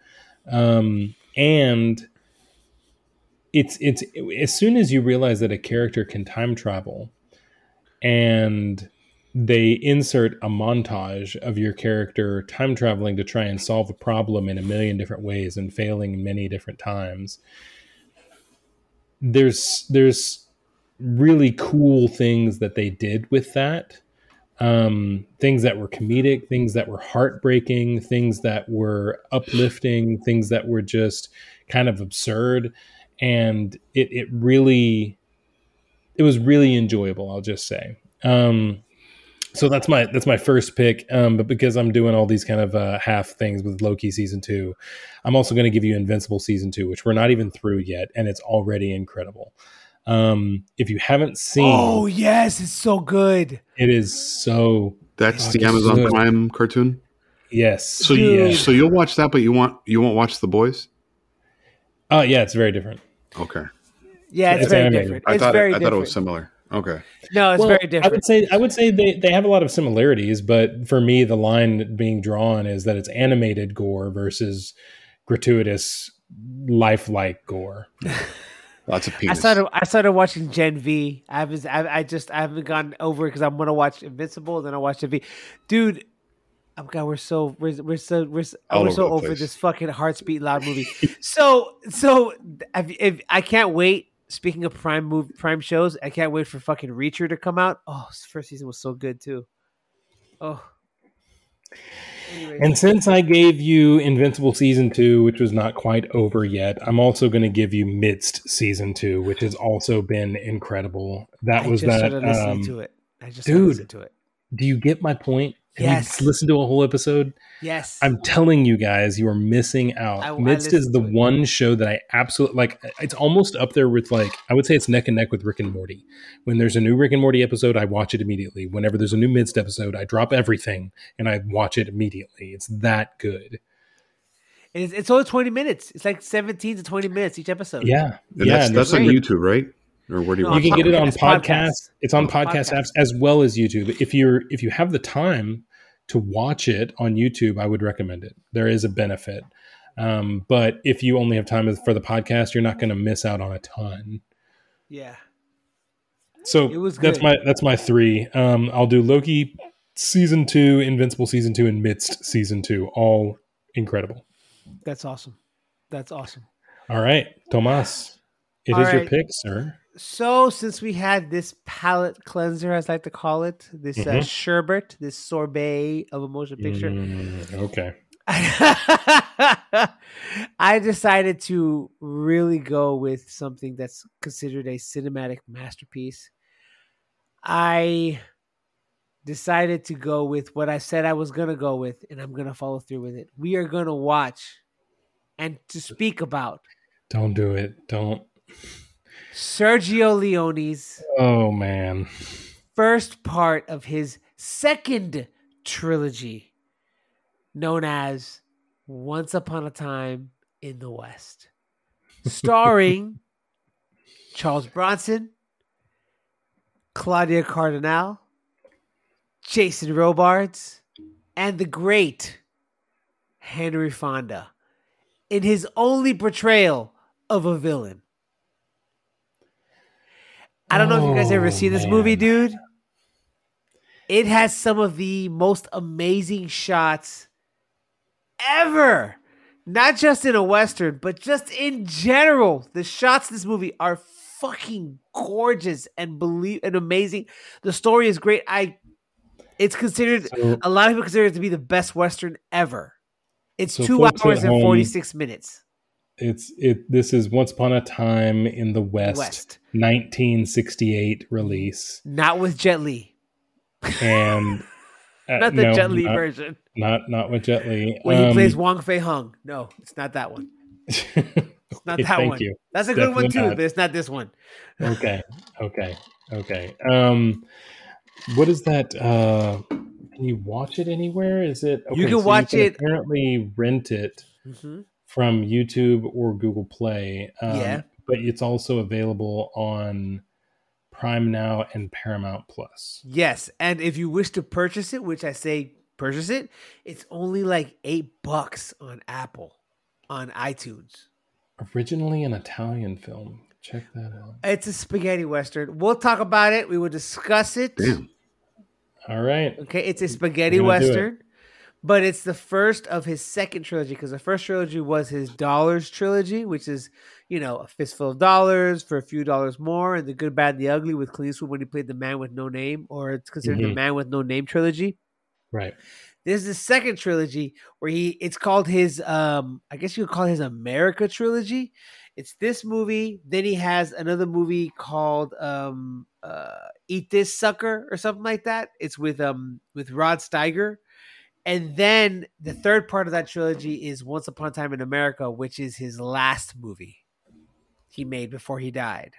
um, and it's it's as soon as you realize that a character can time travel, and they insert a montage of your character time traveling to try and solve a problem in a million different ways and failing many different times. There's there's really cool things that they did with that. Um things that were comedic things that were heartbreaking things that were uplifting things that were just kind of absurd. And it it really it was really enjoyable i'll just say. Um so that's my that's my first pick um but because i'm doing all these kind of uh half things with loki season two i'm also going to give you invincible season two which we're not even through yet and it's already incredible um if you haven't seen Oh yes, it's so good. it is so That's the Amazon good. Prime cartoon. yes So you so you'll watch that, but you want you won't watch The Boys. oh yeah it's very different Okay, Yeah, it's, It's very animated. different. I it's thought very it, I different. thought it was similar. Okay, no, it's Well, very I different. would say I would say they, they have a lot of similarities, but for me, the line being drawn is that it's animated gore versus gratuitous, lifelike gore. lots of I started. I started watching Gen V. I was. I, I just. I haven't gone over because I'm gonna watch Invincible. Then I watch Gen V. Dude, oh god, we're so we're we're so we're, so- oh, we're over so the over place. this fucking hearts beat loud movie. so so if, if I can't wait. Speaking of prime move prime shows, I can't wait for fucking Reacher to come out. Oh, his first season was so good too. Oh, Anyways. And since I gave you Invincible season two, which was not quite over yet, I'm also going to give you Midst season two, which has also been incredible. That I was that. um, to it. I just dude. to it. Do you get my point? Have Yes. you listened to a whole episode? Yes. I'm telling you guys, you are missing out. I- I Midst is the to it. one show that I absolutely like. It's almost up there with like I would say it's neck and neck with Rick and Morty. When there's a new Rick and Morty episode, I watch it immediately. Whenever there's a new Midst episode, I drop everything and I watch it immediately. It's that good. it's, it's only 20 minutes. It's like 17 to 20 minutes each episode. Yeah, And yeah. that's and that's on great- YouTube, right? Or where do you No, You can get it on Podcast, podcast. podcast. It's on podcast Podcast. apps as well as YouTube. If you're if you have the time to watch it on YouTube, I would recommend it. There is a benefit. Um, but if you only have time for the podcast, you're not going to miss out on a ton. Yeah. So It was that's my that's my three. Um, I'll do Loki season two, Invincible season two, and Midst season two. All incredible. That's awesome. That's awesome. All right, Tomas, it is All your right. pick, sir. So, since we had this palate cleanser, as I like to call it, this uh, Mhm. sherbet, this sorbet of a motion picture, Mm, okay. I decided to really go with something that's considered a cinematic masterpiece. I decided to go with what I said I was going to go with, and I'm going to follow through with it. We are going to watch and to speak about Don't do it. Don't. Sergio Leone's Oh man. first part of his second trilogy known as Once Upon a Time in the West, starring Charles Bronson, Claudia Cardinale, Jason Robards, and the great Henry Fonda in his only portrayal of a villain. I don't know if you guys ever see seen this movie, dude. It has some of the most amazing shots ever. Not just in a western, but just in general. The shots in this movie are fucking gorgeous and believe and amazing. The story is great. I it's considered So, a lot of people consider it to be the best western ever. It's So two hours and home- 46 minutes. It's it. This is Once Upon a Time in the West, West. 1968 release, Not with Jet Li. and uh, Not the no, Jet Li not, version. Not not with Jet Li. When he Um, plays Wong Fei Hung. No, it's not that one. Not okay, that thank one. you. That's a good one too, not. but it's not this one. okay okay okay um what is that uh can you watch it anywhere is it You can watch can it- apparently rent it hmm from youtube or google play um, Yeah. but it's also available on prime now and paramount plus Yes, and if you wish to purchase it, which I say purchase it, it's only like eight bucks on Apple, on iTunes. originally an italian film check that out It's a spaghetti western. We'll talk about it. We will discuss it. Damn. all right Okay, it's a spaghetti We're do it. western, but it's the first of his second trilogy because the first trilogy was his Dollars trilogy, which is you know a fistful of dollars for a few dollars more, and the good, bad, and the ugly with Clint Eastwood when he played the man with no name, or it's considered the Mhm. man with no name trilogy. right This is the second trilogy where he it's called his um I guess you could call it his America trilogy. It's this movie, then he has another movie called um uh Eat This Sucker or something like that. It's with um with Rod Steiger. And then the third part of that trilogy is Once Upon a Time in America, which is his last movie he made before he died.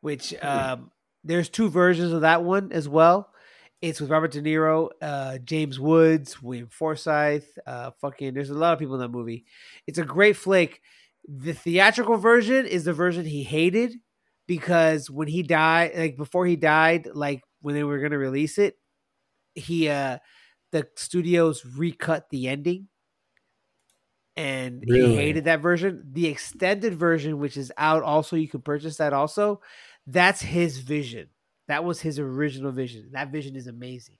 Which um there's two versions of that one as well. It's with Robert De Niro, uh, James Woods, William Forsythe. Uh, fucking, there's a lot of people in that movie. It's a great flick. The theatrical version is the version he hated because when he died, like before he died, like when they were gonna release it, he uh the studios recut the ending, and Really? he hated that version. The extended version, which is out, also you can purchase that. Also, that's his vision. That was his original vision. That vision is amazing.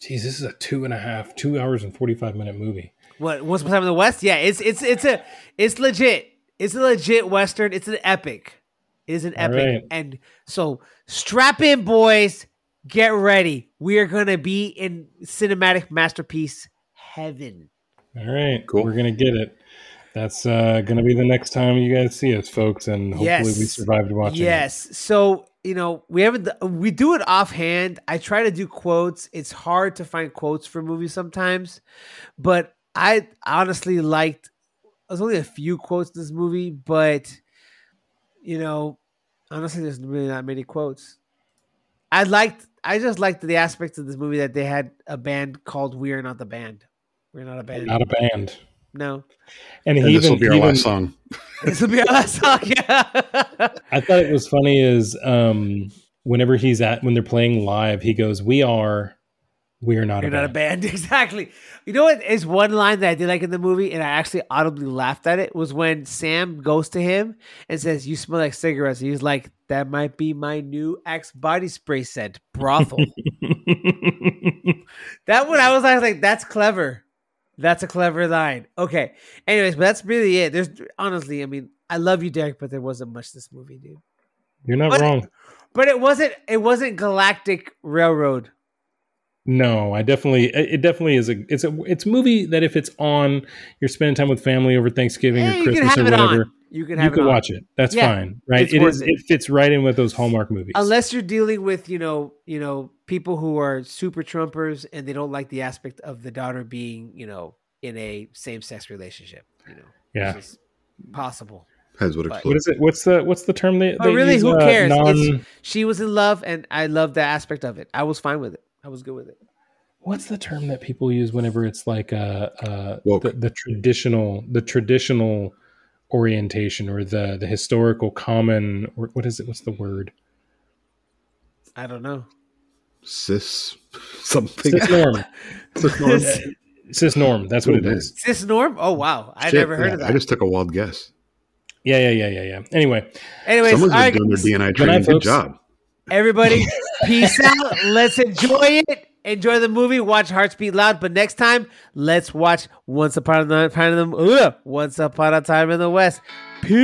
Jeez, this is a two and a half two hours and 45 minute movie What Once Upon a Time in the West? Yeah, it's it's it's a it's legit. It's a legit western. It's an epic. It is an All epic. right. And so strap in, boys. Get ready. We are gonna be in cinematic masterpiece heaven. All right, Cool. We're gonna get it. That's uh, gonna be the next time you guys see us, folks, and hopefully we Yes. survived watching. it. Yes. So you know we haven't we do it offhand. I try to do quotes. It's hard to find quotes for movies sometimes, but I honestly liked. There's only a few quotes in this movie, but you know, honestly, there's really not many quotes. I liked. I just liked the aspects of this movie that they had a band called "We Are Not the Band." We're not a band. Not a band. no, And, And he this even, will be our even- last song. this will be our last song. Yeah. I thought it was funny is um, whenever he's at when they're playing live, he goes, "We are, we are not You're a not a band." band, exactly. You know what is one line that I did like in the movie, and I actually audibly laughed at it was when Sam goes to him and says, "You smell like cigarettes." And he's like, "That might be my new Axe body spray scent, brothel." that one, I was like, like, "That's clever. That's a clever line." Okay. Anyways, but that's really it. There's honestly, I mean, I love you, Derryk, but there wasn't much this movie, dude. You're not But- wrong. But it wasn't. It wasn't Galactic Railroad. No, I definitely it it definitely is a it's a it's a movie that if it's on, you're spending time with family over Thanksgiving Eh, or Christmas or whatever. on. You can You have can it on. watch it. That's Yeah, fine, right? it's It it. It fits right in with those Hallmark movies. unless you're dealing with you know you know people who are super trumpers and they don't like the aspect of the daughter being you know in a same-sex relationship you know yeah. which is possible Heads would What is it? What's the what's the term they? but they really use, who uh, cares non- she was in love and i love the aspect of it i was fine with it i was good with it what's the term that people use whenever it's like uh, uh, the, the traditional the traditional orientation or the the historical common or what is it? What's the word? i don't know Cis something. Cis norm. Cis norm. Cis norm. That's what it man. is. cis norm oh wow i Shit, never heard yeah, of that. I just took a wild guess. Yeah, yeah, yeah, yeah, yeah. Anyway, anyways Someone's all been doing their guys. DEI night, training. Good folks. job. Everybody, peace out. Let's enjoy it. Enjoy the movie. Watch Hearts Beat Loud. But next time, let's watch Once Upon a Time in the Once Upon a Time in the West. Peace.